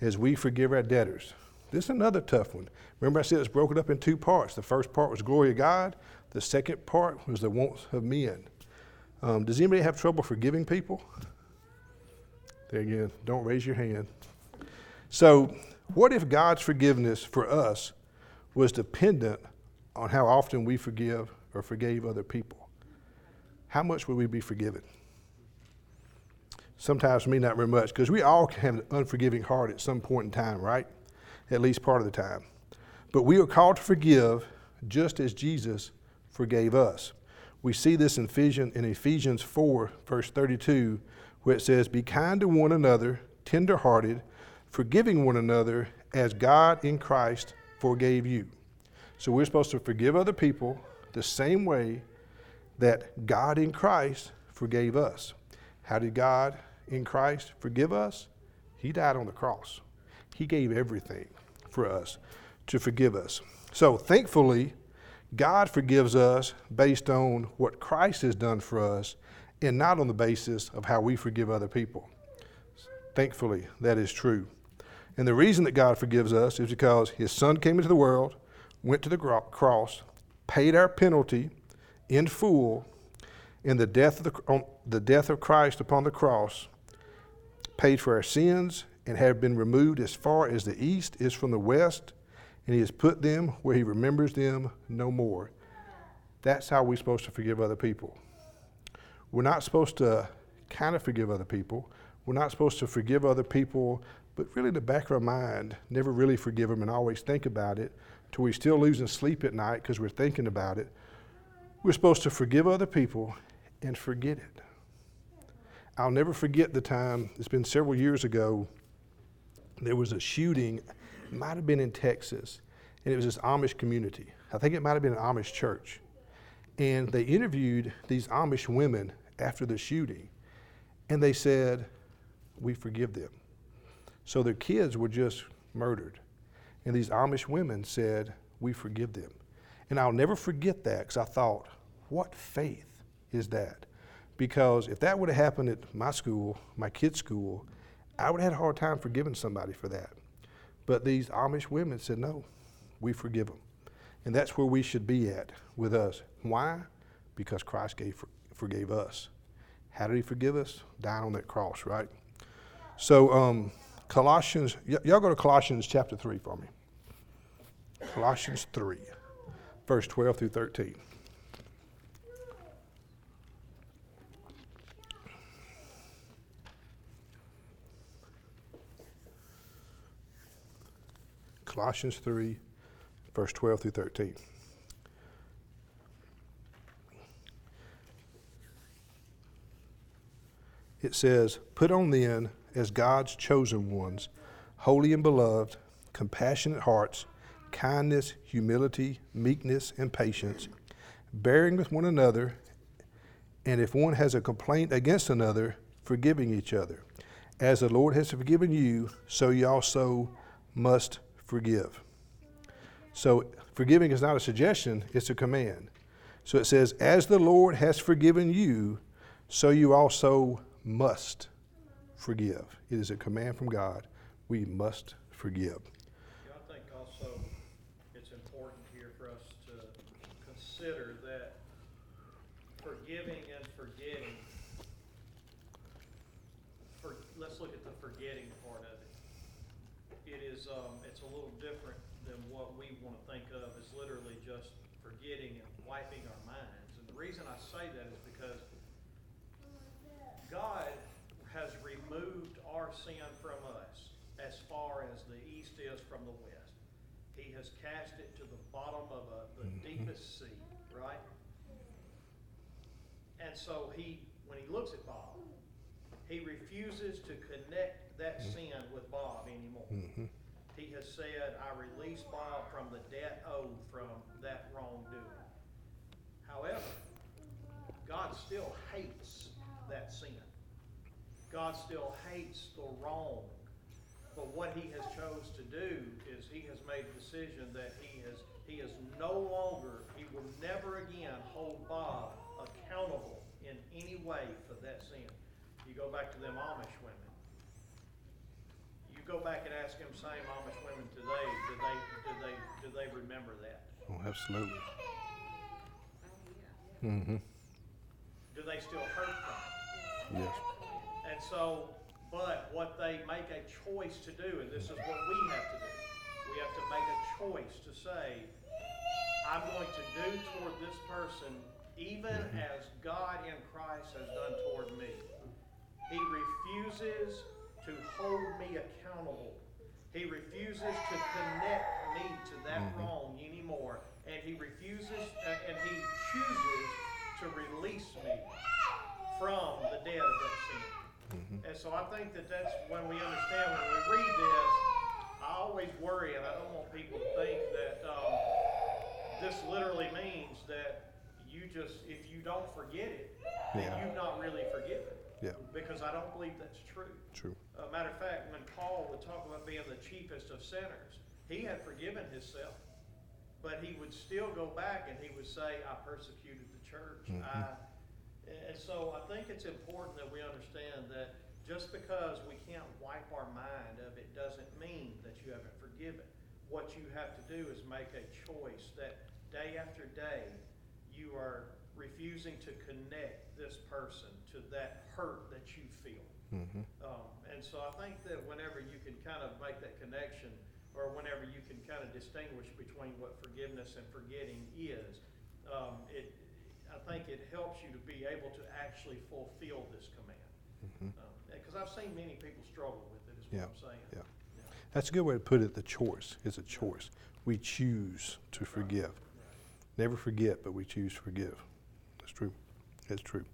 A: as we forgive our debtors. This is another tough one. Remember, I said it's broken up in two parts. The first part was glory of God, the second part was the wants of men. Um, does anybody have trouble forgiving people? There again, don't raise your hand. So, what if God's forgiveness for us was dependent on how often we forgive or forgave other people? How much would we be forgiven? Sometimes me, not very much, because we all have an unforgiving heart at some point in time, right? At least part of the time. But we are called to forgive just as Jesus forgave us. We see this in Ephesians, in Ephesians 4, verse 32, where it says, Be kind to one another, tenderhearted, forgiving one another as God in Christ forgave you. So we're supposed to forgive other people the same way that God in Christ forgave us. How did God in Christ forgive us? He died on the cross. He gave everything for us to forgive us. So thankfully, God forgives us based on what Christ has done for us and not on the basis of how we forgive other people. Thankfully, that is true. And the reason that God forgives us is because His Son came into the world, went to the cross, paid our penalty in full, in the death of, the, the death of Christ upon the cross, paid for our sins, and have been removed as far as the east is from the west and he has put them where he remembers them no more. That's how we're supposed to forgive other people. We're not supposed to kind of forgive other people. We're not supposed to forgive other people, but really the back of our mind, never really forgive them and always think about it till we're still losing sleep at night because we're thinking about it. We're supposed to forgive other people and forget it. I'll never forget the time, it's been several years ago, there was a shooting might have been in Texas, and it was this Amish community. I think it might have been an Amish church. And they interviewed these Amish women after the shooting, and they said, We forgive them. So their kids were just murdered. And these Amish women said, We forgive them. And I'll never forget that because I thought, What faith is that? Because if that would have happened at my school, my kid's school, I would have had a hard time forgiving somebody for that. But these Amish women said, no, we forgive them. And that's where we should be at with us. Why? Because Christ gave, forgave us. How did he forgive us? Dying on that cross, right? So, um, Colossians, y- y'all go to Colossians chapter 3 for me. Colossians 3, verse 12 through 13. Colossians 3, verse 12 through 13. It says, Put on then, as God's chosen ones, holy and beloved, compassionate hearts, kindness, humility, meekness, and patience, bearing with one another, and if one has a complaint against another, forgiving each other. As the Lord has forgiven you, so you also must forgive. So, forgiving is not a suggestion, it's a command. So it says, As the Lord has forgiven you, so you also must forgive. It is a command from God. We must forgive.
B: Yeah, I think also it's important here for us to consider that forgiving and forgetting. For, let's look at the forgetting. It is, um, it's a little different than what we want to think of as literally just forgetting and wiping our minds. And the reason I say that is because God has removed our sin from us as far as the east is from the west. He has cast it to the bottom of a, the deepest sea, right? And so he, when he looks at Bob, he refuses to connect that sin with Bob anymore.
A: Mhm.
B: He has said, I release Bob from the debt owed from that wrongdoing. However, God still hates that sin. God still hates the wrong. But what he has chose to do is he has made a decision that he is, he is no longer, he will never again hold Bob accountable in any way for that sin. You go back to them Amish go back and ask them same Amish women today, do they, do they, do they remember that?
A: Oh, absolutely. Mm-hmm.
B: Do they still hurt from it?
A: Yes.
B: And so, but what they make a choice to do, and this is what we have to do, we have to make a choice to say, I'm going to do toward this person even as God in Christ has done toward me. He refuses to hold me accountable. He refuses to connect me to that wrong anymore. And he refuses, uh, and he chooses to release me from the debt of that sin. And so I think that that's when we understand, when we read this, I always worry, and I don't want people to think that um, this literally means that you just, if you don't forget it, then
A: Yeah.
B: you've not really forgiven.
A: Yeah.
B: Because I don't believe that's true.
A: True.
B: Uh, matter of fact, when Paul would talk about being the chiefest of sinners, he had forgiven himself. But he would still go back and he would say, I persecuted the church. I, and so I think it's important that we understand that just because we can't wipe our mind of it doesn't mean that you haven't forgiven. What you have to do is make a choice that day after day, you are refusing to connect this person to that hurt that you feel.
A: Mm-hmm.
B: Um, and so I think that whenever you can kind of make that connection, or whenever you can kind of distinguish between what forgiveness and forgetting is, um, it, I think it helps you to be able to actually fulfill this command. Because I've seen many people struggle with it, is what
A: Mm-hmm. Yeah,
B: I'm saying.
A: yeah. That's a good way to put it. The choice is a choice. We choose to forgive. Never forget, but we choose to forgive. That's true.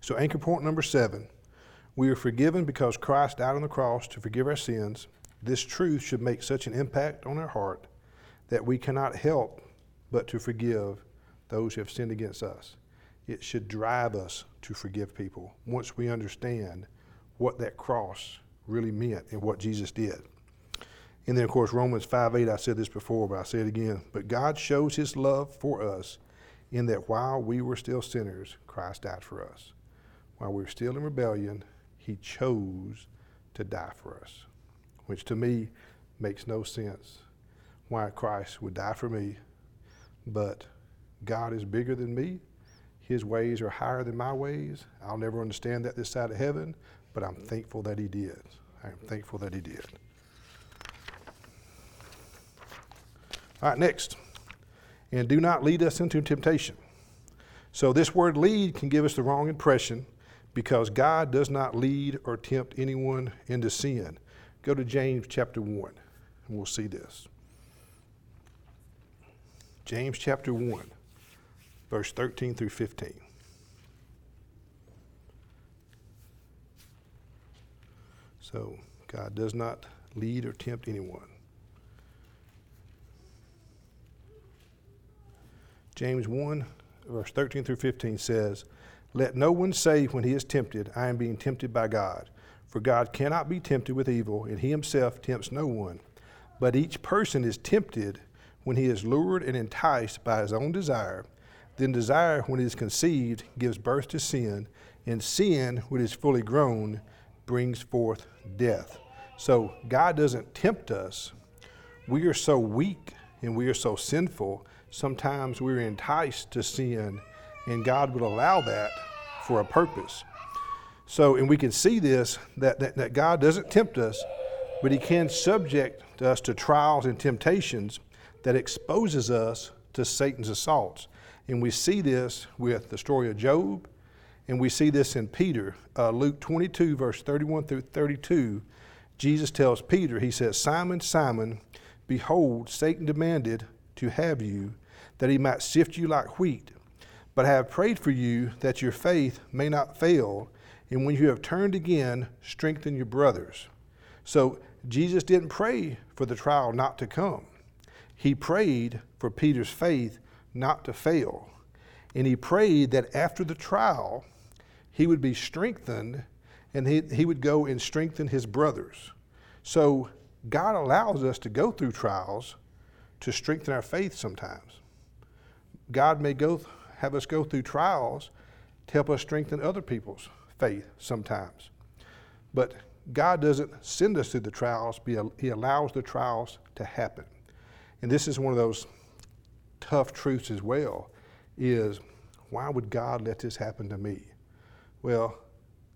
A: So, anchor point number seven we are forgiven because Christ died on the cross to forgive our sins. This truth should make such an impact on our heart that we cannot help but to forgive those who have sinned against us. It should drive us to forgive people once we understand what that cross really meant and what Jesus did. And then, of course, Romans 5 8, I said this before, but I say it again. But God shows his love for us in that while we were still sinners, Christ died for us. While we were still in rebellion, he chose to die for us, which to me makes no sense why Christ would die for me. But God is bigger than me. His ways are higher than my ways. I'll never understand that this side of heaven, but I'm thankful that He did. I am thankful that He did. All right, next. And do not lead us into temptation. So, this word lead can give us the wrong impression because God does not lead or tempt anyone into sin. Go to James chapter 1, and we'll see this. James chapter 1, verse 13 through 15. So, God does not lead or tempt anyone. James 1, verse 13 through 15 says, Let no one say when he is tempted, I am being tempted by God. For God cannot be tempted with evil, and he himself tempts no one. But each person is tempted when he is lured and enticed by his own desire. Then desire, when it is conceived, gives birth to sin, and sin, when it is fully grown, brings forth death. So God doesn't tempt us. We are so weak and we are so sinful. Sometimes we're enticed to sin, and God will allow that for a purpose. So, and we can see this that, that, that God doesn't tempt us, but He can subject us to trials and temptations that exposes us to Satan's assaults. And we see this with the story of Job, and we see this in Peter. Uh, Luke 22, verse 31 through 32, Jesus tells Peter, He says, Simon, Simon, behold, Satan demanded to have you, that he might sift you like wheat. But I have prayed for you that your faith may not fail and when you have turned again, strengthen your brothers. So Jesus didn't pray for the trial not to come. He prayed for Peter's faith not to fail. And he prayed that after the trial, he would be strengthened and he, he would go and strengthen his brothers. So God allows us to go through trials to strengthen our faith sometimes. God may go have us go through trials to help us strengthen other people's faith sometimes. But God doesn't send us through the trials, He allows the trials to happen. And this is one of those tough truths as well is why would God let this happen to me? Well,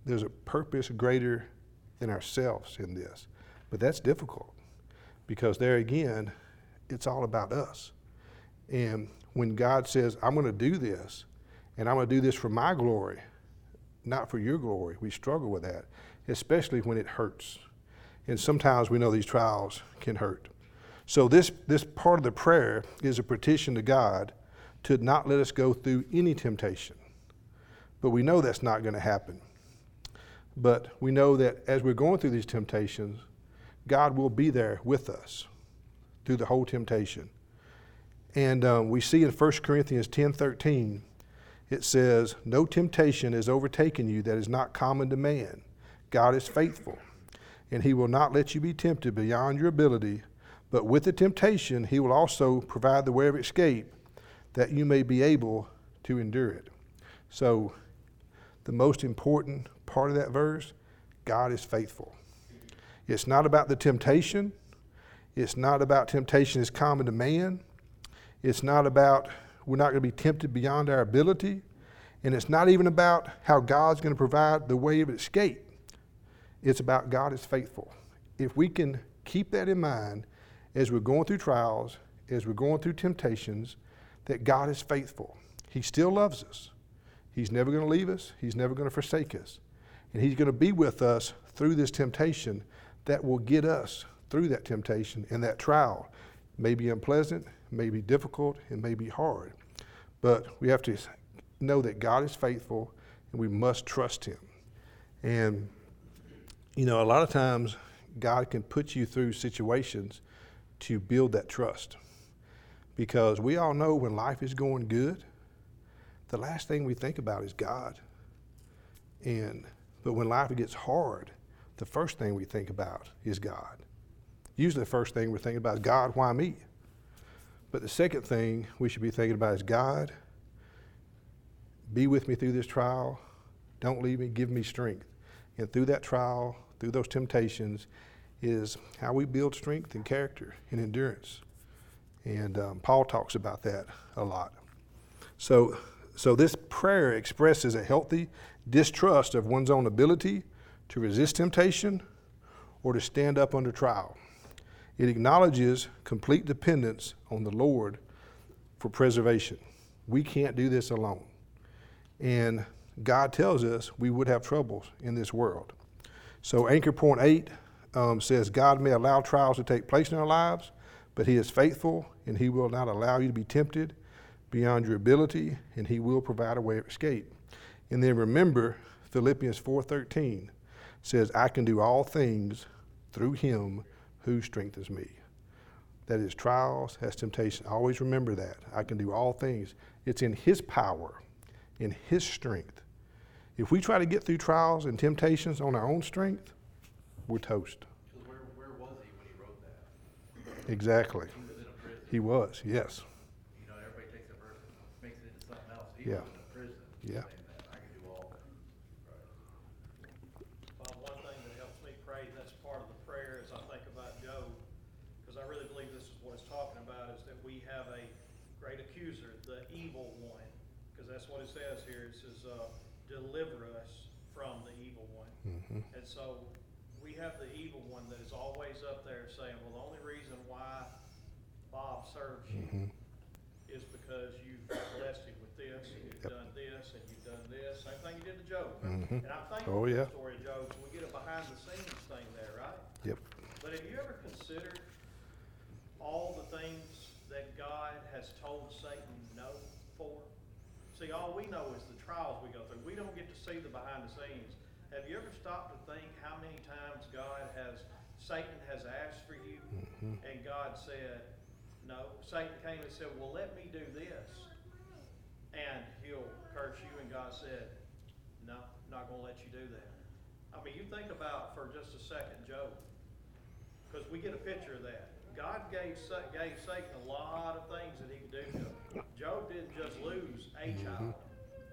A: there's a purpose greater than ourselves in this. But that's difficult because there again, it's all about us. And when God says, I'm going to do this, and I'm going to do this for my glory, not for your glory. We struggle with that, especially when it hurts. And sometimes we know these trials can hurt. So, this, this part of the prayer is a petition to God to not let us go through any temptation. But we know that's not going to happen. But we know that as we're going through these temptations, God will be there with us through the whole temptation. And um, we see in 1 Corinthians 10 13, it says, No temptation has overtaken you that is not common to man. God is faithful, and he will not let you be tempted beyond your ability, but with the temptation, he will also provide the way of escape that you may be able to endure it. So, the most important part of that verse God is faithful. It's not about the temptation. It's not about temptation is common to man. It's not about we're not going to be tempted beyond our ability. And it's not even about how God's going to provide the way of escape. It's about God is faithful. If we can keep that in mind as we're going through trials, as we're going through temptations, that God is faithful. He still loves us. He's never going to leave us, He's never going to forsake us. And He's going to be with us through this temptation that will get us through that temptation and that trial. May be unpleasant, may be difficult, and may be hard. But we have to know that God is faithful and we must trust Him. And, you know, a lot of times God can put you through situations to build that trust. Because we all know when life is going good, the last thing we think about is God. And but when life gets hard, the first thing we think about is God. Usually the first thing we're thinking about is God, why me? But the second thing we should be thinking about is God, be with me through this trial. Don't leave me. Give me strength. And through that trial, through those temptations, is how we build strength and character and endurance. And um, Paul talks about that a lot. So, so this prayer expresses a healthy distrust of one's own ability to resist temptation or to stand up under trial. It acknowledges complete dependence on the Lord for preservation. We can't do this alone. And God tells us we would have troubles in this world. So, Anchor Point 8 um, says God may allow trials to take place in our lives, but He is faithful and He will not allow you to be tempted beyond your ability, and He will provide a way of escape. And then remember, Philippians 4:13 says, "I can do all things through Him who strengthens me." That is trials, has temptation. Always remember that. I can do all things. It's in His power in His strength. If we try to get through trials and temptations on our own strength, we're toast.
C: Where, where was he when he wrote that?
A: Exactly.
C: He was in a prison.
A: He was, yes.
C: You know, everybody takes a verse and makes it into something else. he
A: Yeah.
C: was in prison.
A: Yeah.
C: saying that, I can do all things.
B: Well, one thing that helps me pray, and that's part of the prayer, as I think about Job, because I really believe this is what it's talking about, is that we have a great accuser, the evil one. Because that's what it says here, it says, uh, deliver us from the evil one.
A: Mhm.
B: And so, we have the evil one that is always up there saying, well, the only reason why Bob serves you
A: Mhm.
B: is because you've blessed him with this, and you've
A: Yep.
B: done this, and you've done this, same thing you did to Job.
A: Mhm.
B: And I'm thankful
A: Oh, yeah.
B: story of Job, we get a behind the scenes thing there, right?
A: Yep.
B: But have you ever considered all the things that God has told Satan no for? See, all we know is the trials we go through. We don't get to see the behind the scenes. Have you ever stopped to think how many times God has, Satan has asked for you,
A: Mhm.
B: and God said, no. Satan came and said, well, let me do this. And he'll curse you, and God said, no, not gonna let you do that. I mean, you think about for just a second Job, because we get a picture of that. God gave, gave Satan a lot of things that he could do to him. Job didn't just lose a mm-hmm. child.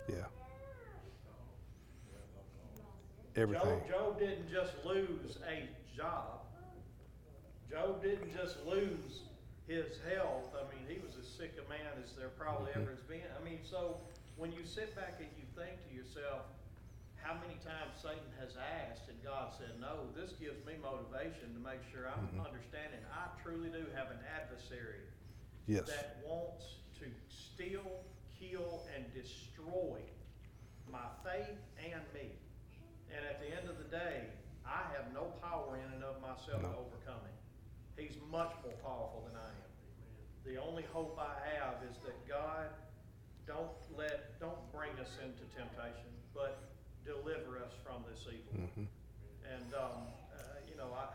A: Yeah. Everything.
B: Job, Job didn't just lose a job. Job didn't just lose his health. I mean, he was as sick a man as there probably ever mm-hmm. has been. I mean, so when you sit back and you think to yourself, how many times Satan has asked and God said no, this gives me motivation to make sure I'm mm-hmm. understanding. I truly do have an adversary
A: Yes.
B: that wants to steal, kill, and destroy my faith and me. And at the end of the day, I have no power in and of myself to overcome him. He's much more powerful than I am. The only hope I have is that God don't let, don't bring us into temptation, but deliver us from this evil.
A: Mhm.
B: And, um, uh, you know, I,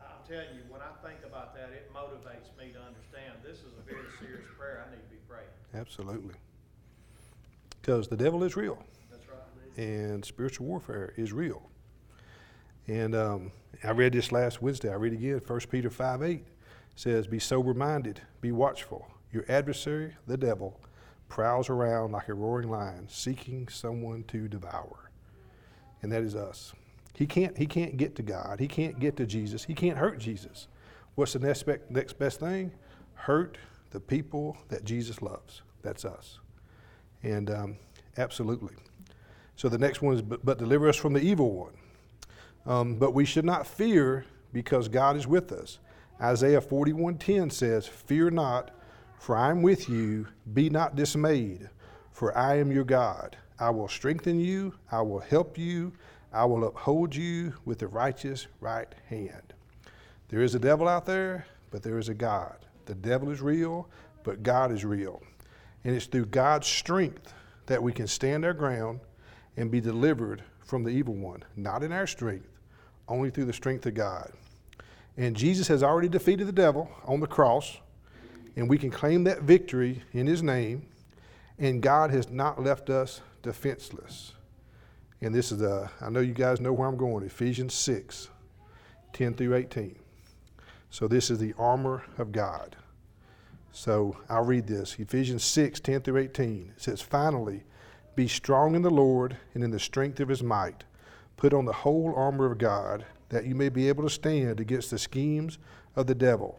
B: I'm telling you, when I think about that, it motivates me to understand this is a very serious prayer I need to be praying.
A: Absolutely. Because the devil is real.
B: That's right.
A: and spiritual warfare is real. And um, I read this last Wednesday. I read it again. 1 Peter 5 8 says, Be sober minded, be watchful. Your adversary, the devil, prowls around like a roaring lion, seeking someone to devour. And that is us. He can't, he can't get to God. He can't get to Jesus. He can't hurt Jesus. What's the next, next best thing? Hurt the people that Jesus loves. That's us. And um, absolutely. So the next one is, but, but deliver us from the evil one. Um, but we should not fear because God is with us. Isaiah 41:10 says, "Fear not, for I am with you. Be not dismayed, for I am your God. I will strengthen you. I will help you. I will uphold you with the righteous right hand." There is a devil out there, but there is a God. The devil is real, but God is real. And it's through God's strength that we can stand our ground and be delivered from the evil one, not in our strength, only through the strength of God. And Jesus has already defeated the devil on the cross, and we can claim that victory in his name, and God has not left us defenseless. And this is the, I know you guys know where I'm going, Ephesians 6, 10 through 18. So this is the armor of God. So I'll read this Ephesians 6 10 through 18. It says, Finally, be strong in the Lord and in the strength of his might. Put on the whole armor of God, that you may be able to stand against the schemes of the devil.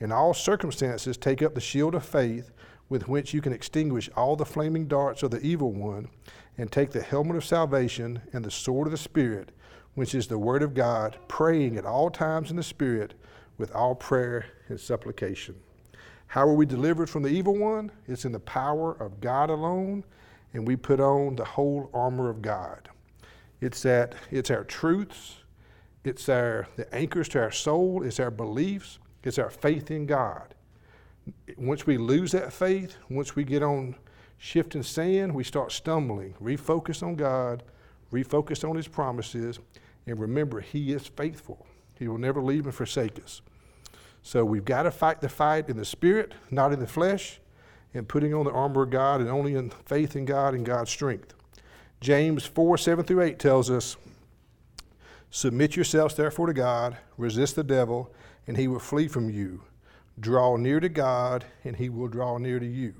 A: In all circumstances, take up the shield of faith, with which you can extinguish all the flaming darts of the evil one, and take the helmet of salvation and the sword of the Spirit, which is the word of God, praying at all times in the Spirit with all prayer and supplication. How are we delivered from the evil one? It's in the power of God alone, and we put on the whole armor of God. It's that it's our truths, it's our the anchors to our soul, it's our beliefs, it's our faith in God. Once we lose that faith, once we get on shifting sand, we start stumbling. Refocus on God, refocus on His promises, and remember, He is faithful. He will never leave and forsake us. So we've got to fight the fight in the spirit, not in the flesh, and putting on the armor of God and only in faith in God and God's strength. James 4 7 through 8 tells us, Submit yourselves therefore to God, resist the devil, and he will flee from you. Draw near to God, and he will draw near to you.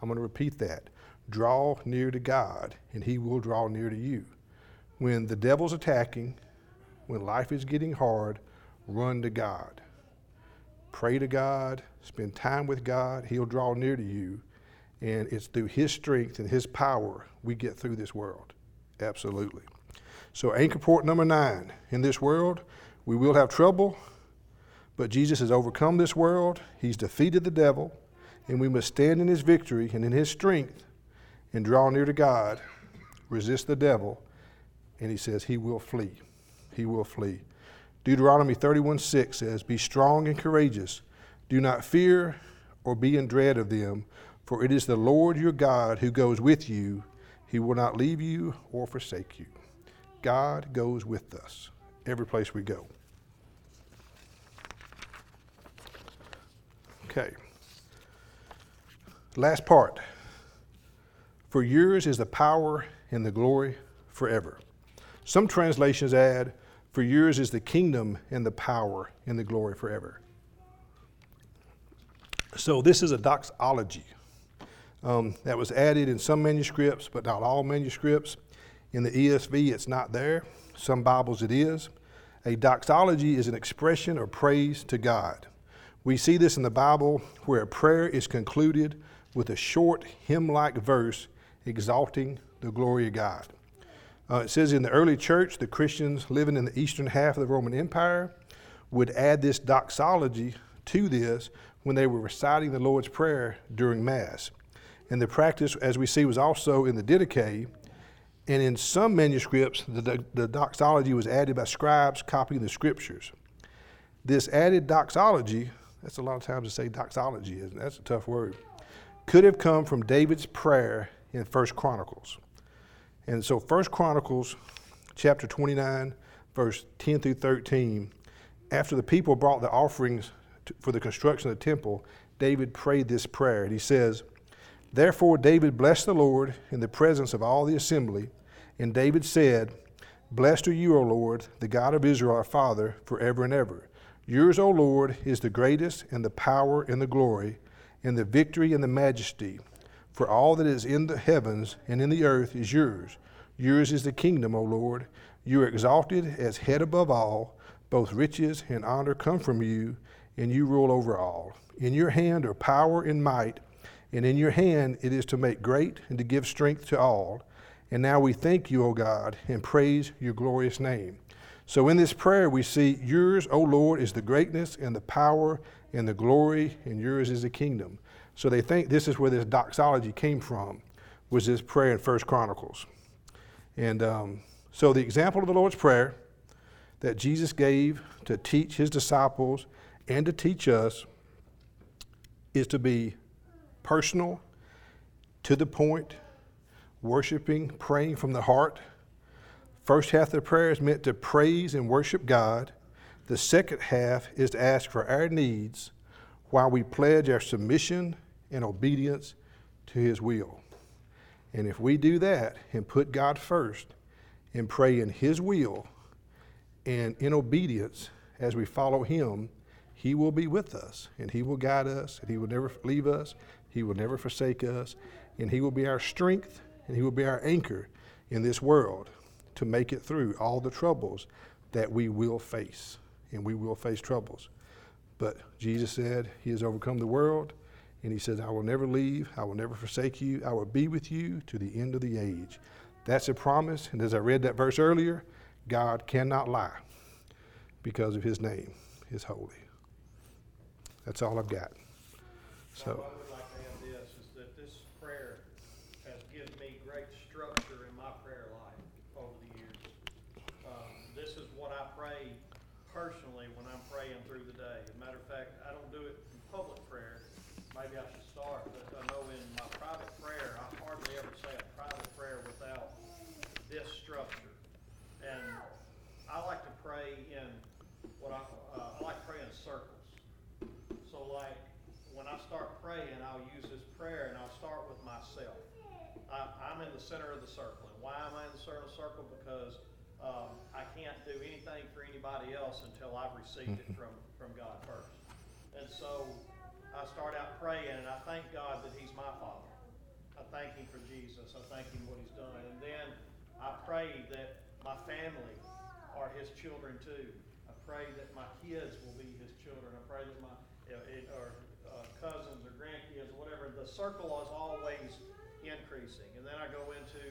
A: I'm going to repeat that. Draw near to God, and he will draw near to you. When the devil's attacking, when life is getting hard, run to God. Pray to God, spend time with God. He'll draw near to you. And it's through His strength and His power we get through this world. Absolutely. So, anchor point number nine in this world, we will have trouble, but Jesus has overcome this world. He's defeated the devil, and we must stand in His victory and in His strength and draw near to God, resist the devil, and He says He will flee. He will flee. Deuteronomy 31 6 says, Be strong and courageous. Do not fear or be in dread of them, for it is the Lord your God who goes with you. He will not leave you or forsake you. God goes with us every place we go. Okay. Last part. For yours is the power and the glory forever. Some translations add, for yours is the kingdom and the power and the glory forever. So, this is a doxology um, that was added in some manuscripts, but not all manuscripts. In the ESV, it's not there. Some Bibles, it is. A doxology is an expression of praise to God. We see this in the Bible where a prayer is concluded with a short hymn like verse exalting the glory of God. Uh, it says in the early church, the Christians living in the eastern half of the Roman Empire would add this doxology to this when they were reciting the Lord's Prayer during Mass. And the practice, as we see, was also in the Didache. And in some manuscripts, the, the, the doxology was added by scribes copying the scriptures. This added doxology, that's a lot of times to say doxology, isn't it? That's a tough word, could have come from David's prayer in First Chronicles. And so, First Chronicles chapter 29, verse 10 through 13, after the people brought the offerings to, for the construction of the temple, David prayed this prayer. And he says, Therefore, David blessed the Lord in the presence of all the assembly. And David said, Blessed are you, O Lord, the God of Israel, our Father, forever and ever. Yours, O Lord, is the greatest, and the power, and the glory, and the victory, and the majesty. For all that is in the heavens and in the earth is yours. Yours is the kingdom, O Lord. You are exalted as head above all. Both riches and honor come from you, and you rule over all. In your hand are power and might, and in your hand it is to make great and to give strength to all. And now we thank you, O God, and praise your glorious name. So in this prayer, we see yours, O Lord, is the greatness and the power and the glory, and yours is the kingdom. So they think this is where this doxology came from, was this prayer in First Chronicles. And um, so the example of the Lord's Prayer that Jesus gave to teach his disciples and to teach us is to be personal, to the point, worshiping, praying from the heart. First half of the prayer is meant to praise and worship God. The second half is to ask for our needs while we pledge our submission and obedience to His will. And if we do that and put God first and pray in His will and in obedience as we follow Him, He will be with us and He will guide us and He will never leave us. He will never forsake us. And He will be our strength and He will be our anchor in this world to make it through all the troubles that we will face. And we will face troubles. But Jesus said He has overcome the world and he says, I will never leave, I will never forsake you, I will be with you to the end of the age. That's a promise. And as I read that verse earlier, God cannot lie because of his name is holy. That's all I've got. So.
B: I would like to add this, is that this prayer has given me great structure in my prayer life over the years. Um, This is what I pray personally when I'm praying through the day. As a matter of fact, I don't do it in public prayer. Maybe I should start, but I know in my private prayer, I praying, I'll use this prayer and I'll start with myself. I, I'm in the center of the circle. And why am I in the center of the circle? Because um, I can't do anything for anybody else until I've received it from, from God first. And so I start out praying and I thank God that He's my Father. I thank Him for Jesus. I thank Him for what He's done. And then I pray that my family are His children too. I pray that my kids will be His children. I pray that my uh, it, or uh, cousins or grandkids or whatever. The circle is always increasing. And then I go into,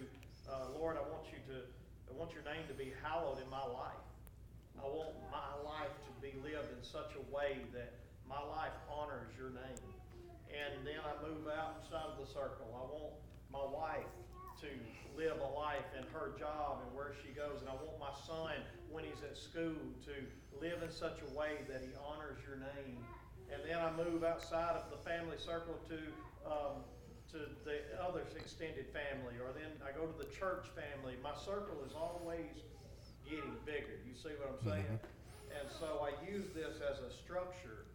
B: uh, Lord, I want you to, I want your name to be hallowed in my life. I want my life to be lived in such a way that my life honors your name. And then I move outside of the circle. I want my wife to live a life in her job and where she goes. And I want my son, when he's at school, to live in such a way that he honors your name and then I move outside of the family circle to um, to the other extended family, or then I go to the church family. My circle is always getting bigger. You see what I'm saying? Mm-hmm. And so I use this as a structure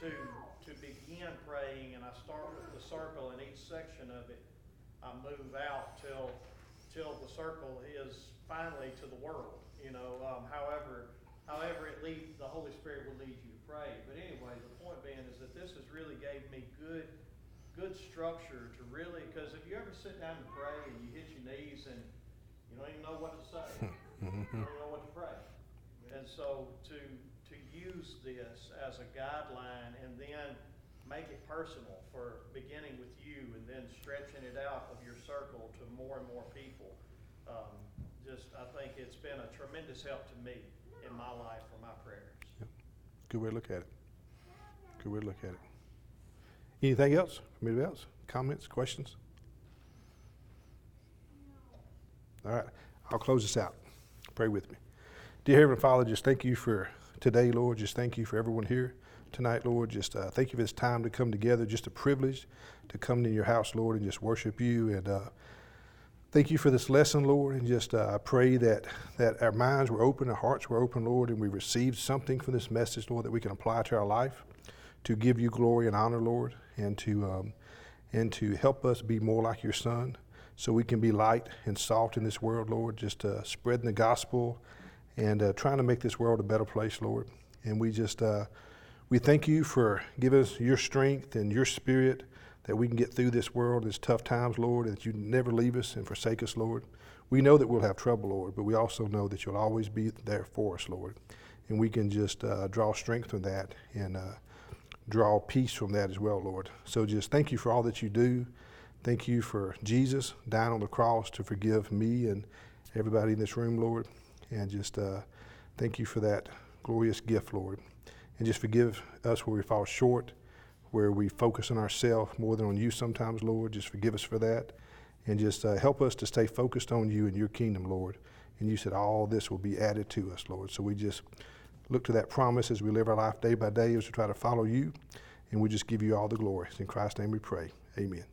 B: to to begin praying, and I start with the circle, and each section of it, I move out till till the circle is finally to the world. You know, um, however however it leads, the Holy Spirit will lead you to pray. But anyway, the point being is that this has really gave me good, good structure to really, because if you ever sit down to pray and you hit your knees and you don't even know what to say, you don't even know what to pray. And so to, to use this as a guideline and then make it personal for beginning with you and then stretching it out of your circle to more and more people. Um, just, I think it's been a tremendous help to me in my life for my prayers. Yep.
A: Good way to look at it. Good way to look at it. Anything else? Anybody else? Comments, questions? All right, I'll close this out. Pray with me. Dear Heavenly Father, just thank you for today, Lord. Just thank you for everyone here tonight, Lord. Just uh, thank you for this time to come together. Just a privilege to come to your house, Lord, and just worship you. And uh, Thank you for this lesson, Lord, and just uh, I pray that, that our minds were open, our hearts were open, Lord, and we received something from this message, Lord, that we can apply to our life to give you glory and honor, Lord, and to, um, and to help us be more like your Son so we can be light and salt in this world, Lord, just uh, spreading the gospel and uh, trying to make this world a better place, Lord. And we just, uh, we thank you for giving us your strength and your spirit that we can get through this world, these tough times, Lord, and that you never leave us and forsake us, Lord. We know that we'll have trouble, Lord, but we also know that you'll always be there for us, Lord. And we can just uh, draw strength from that and uh, draw peace from that as well, Lord. So just thank you for all that you do. Thank you for Jesus dying on the cross to forgive me and everybody in this room, Lord. And just uh, thank you for that glorious gift, Lord. And just forgive us where we fall short where we focus on ourselves more than on you sometimes, Lord. Just forgive us for that. And just uh, help us to stay focused on you and your kingdom, Lord. And you said all this will be added to us, Lord. So we just look to that promise as we live our life day by day as we try to follow you. And we just give you all the glory. It's in Christ's name we pray. Amen.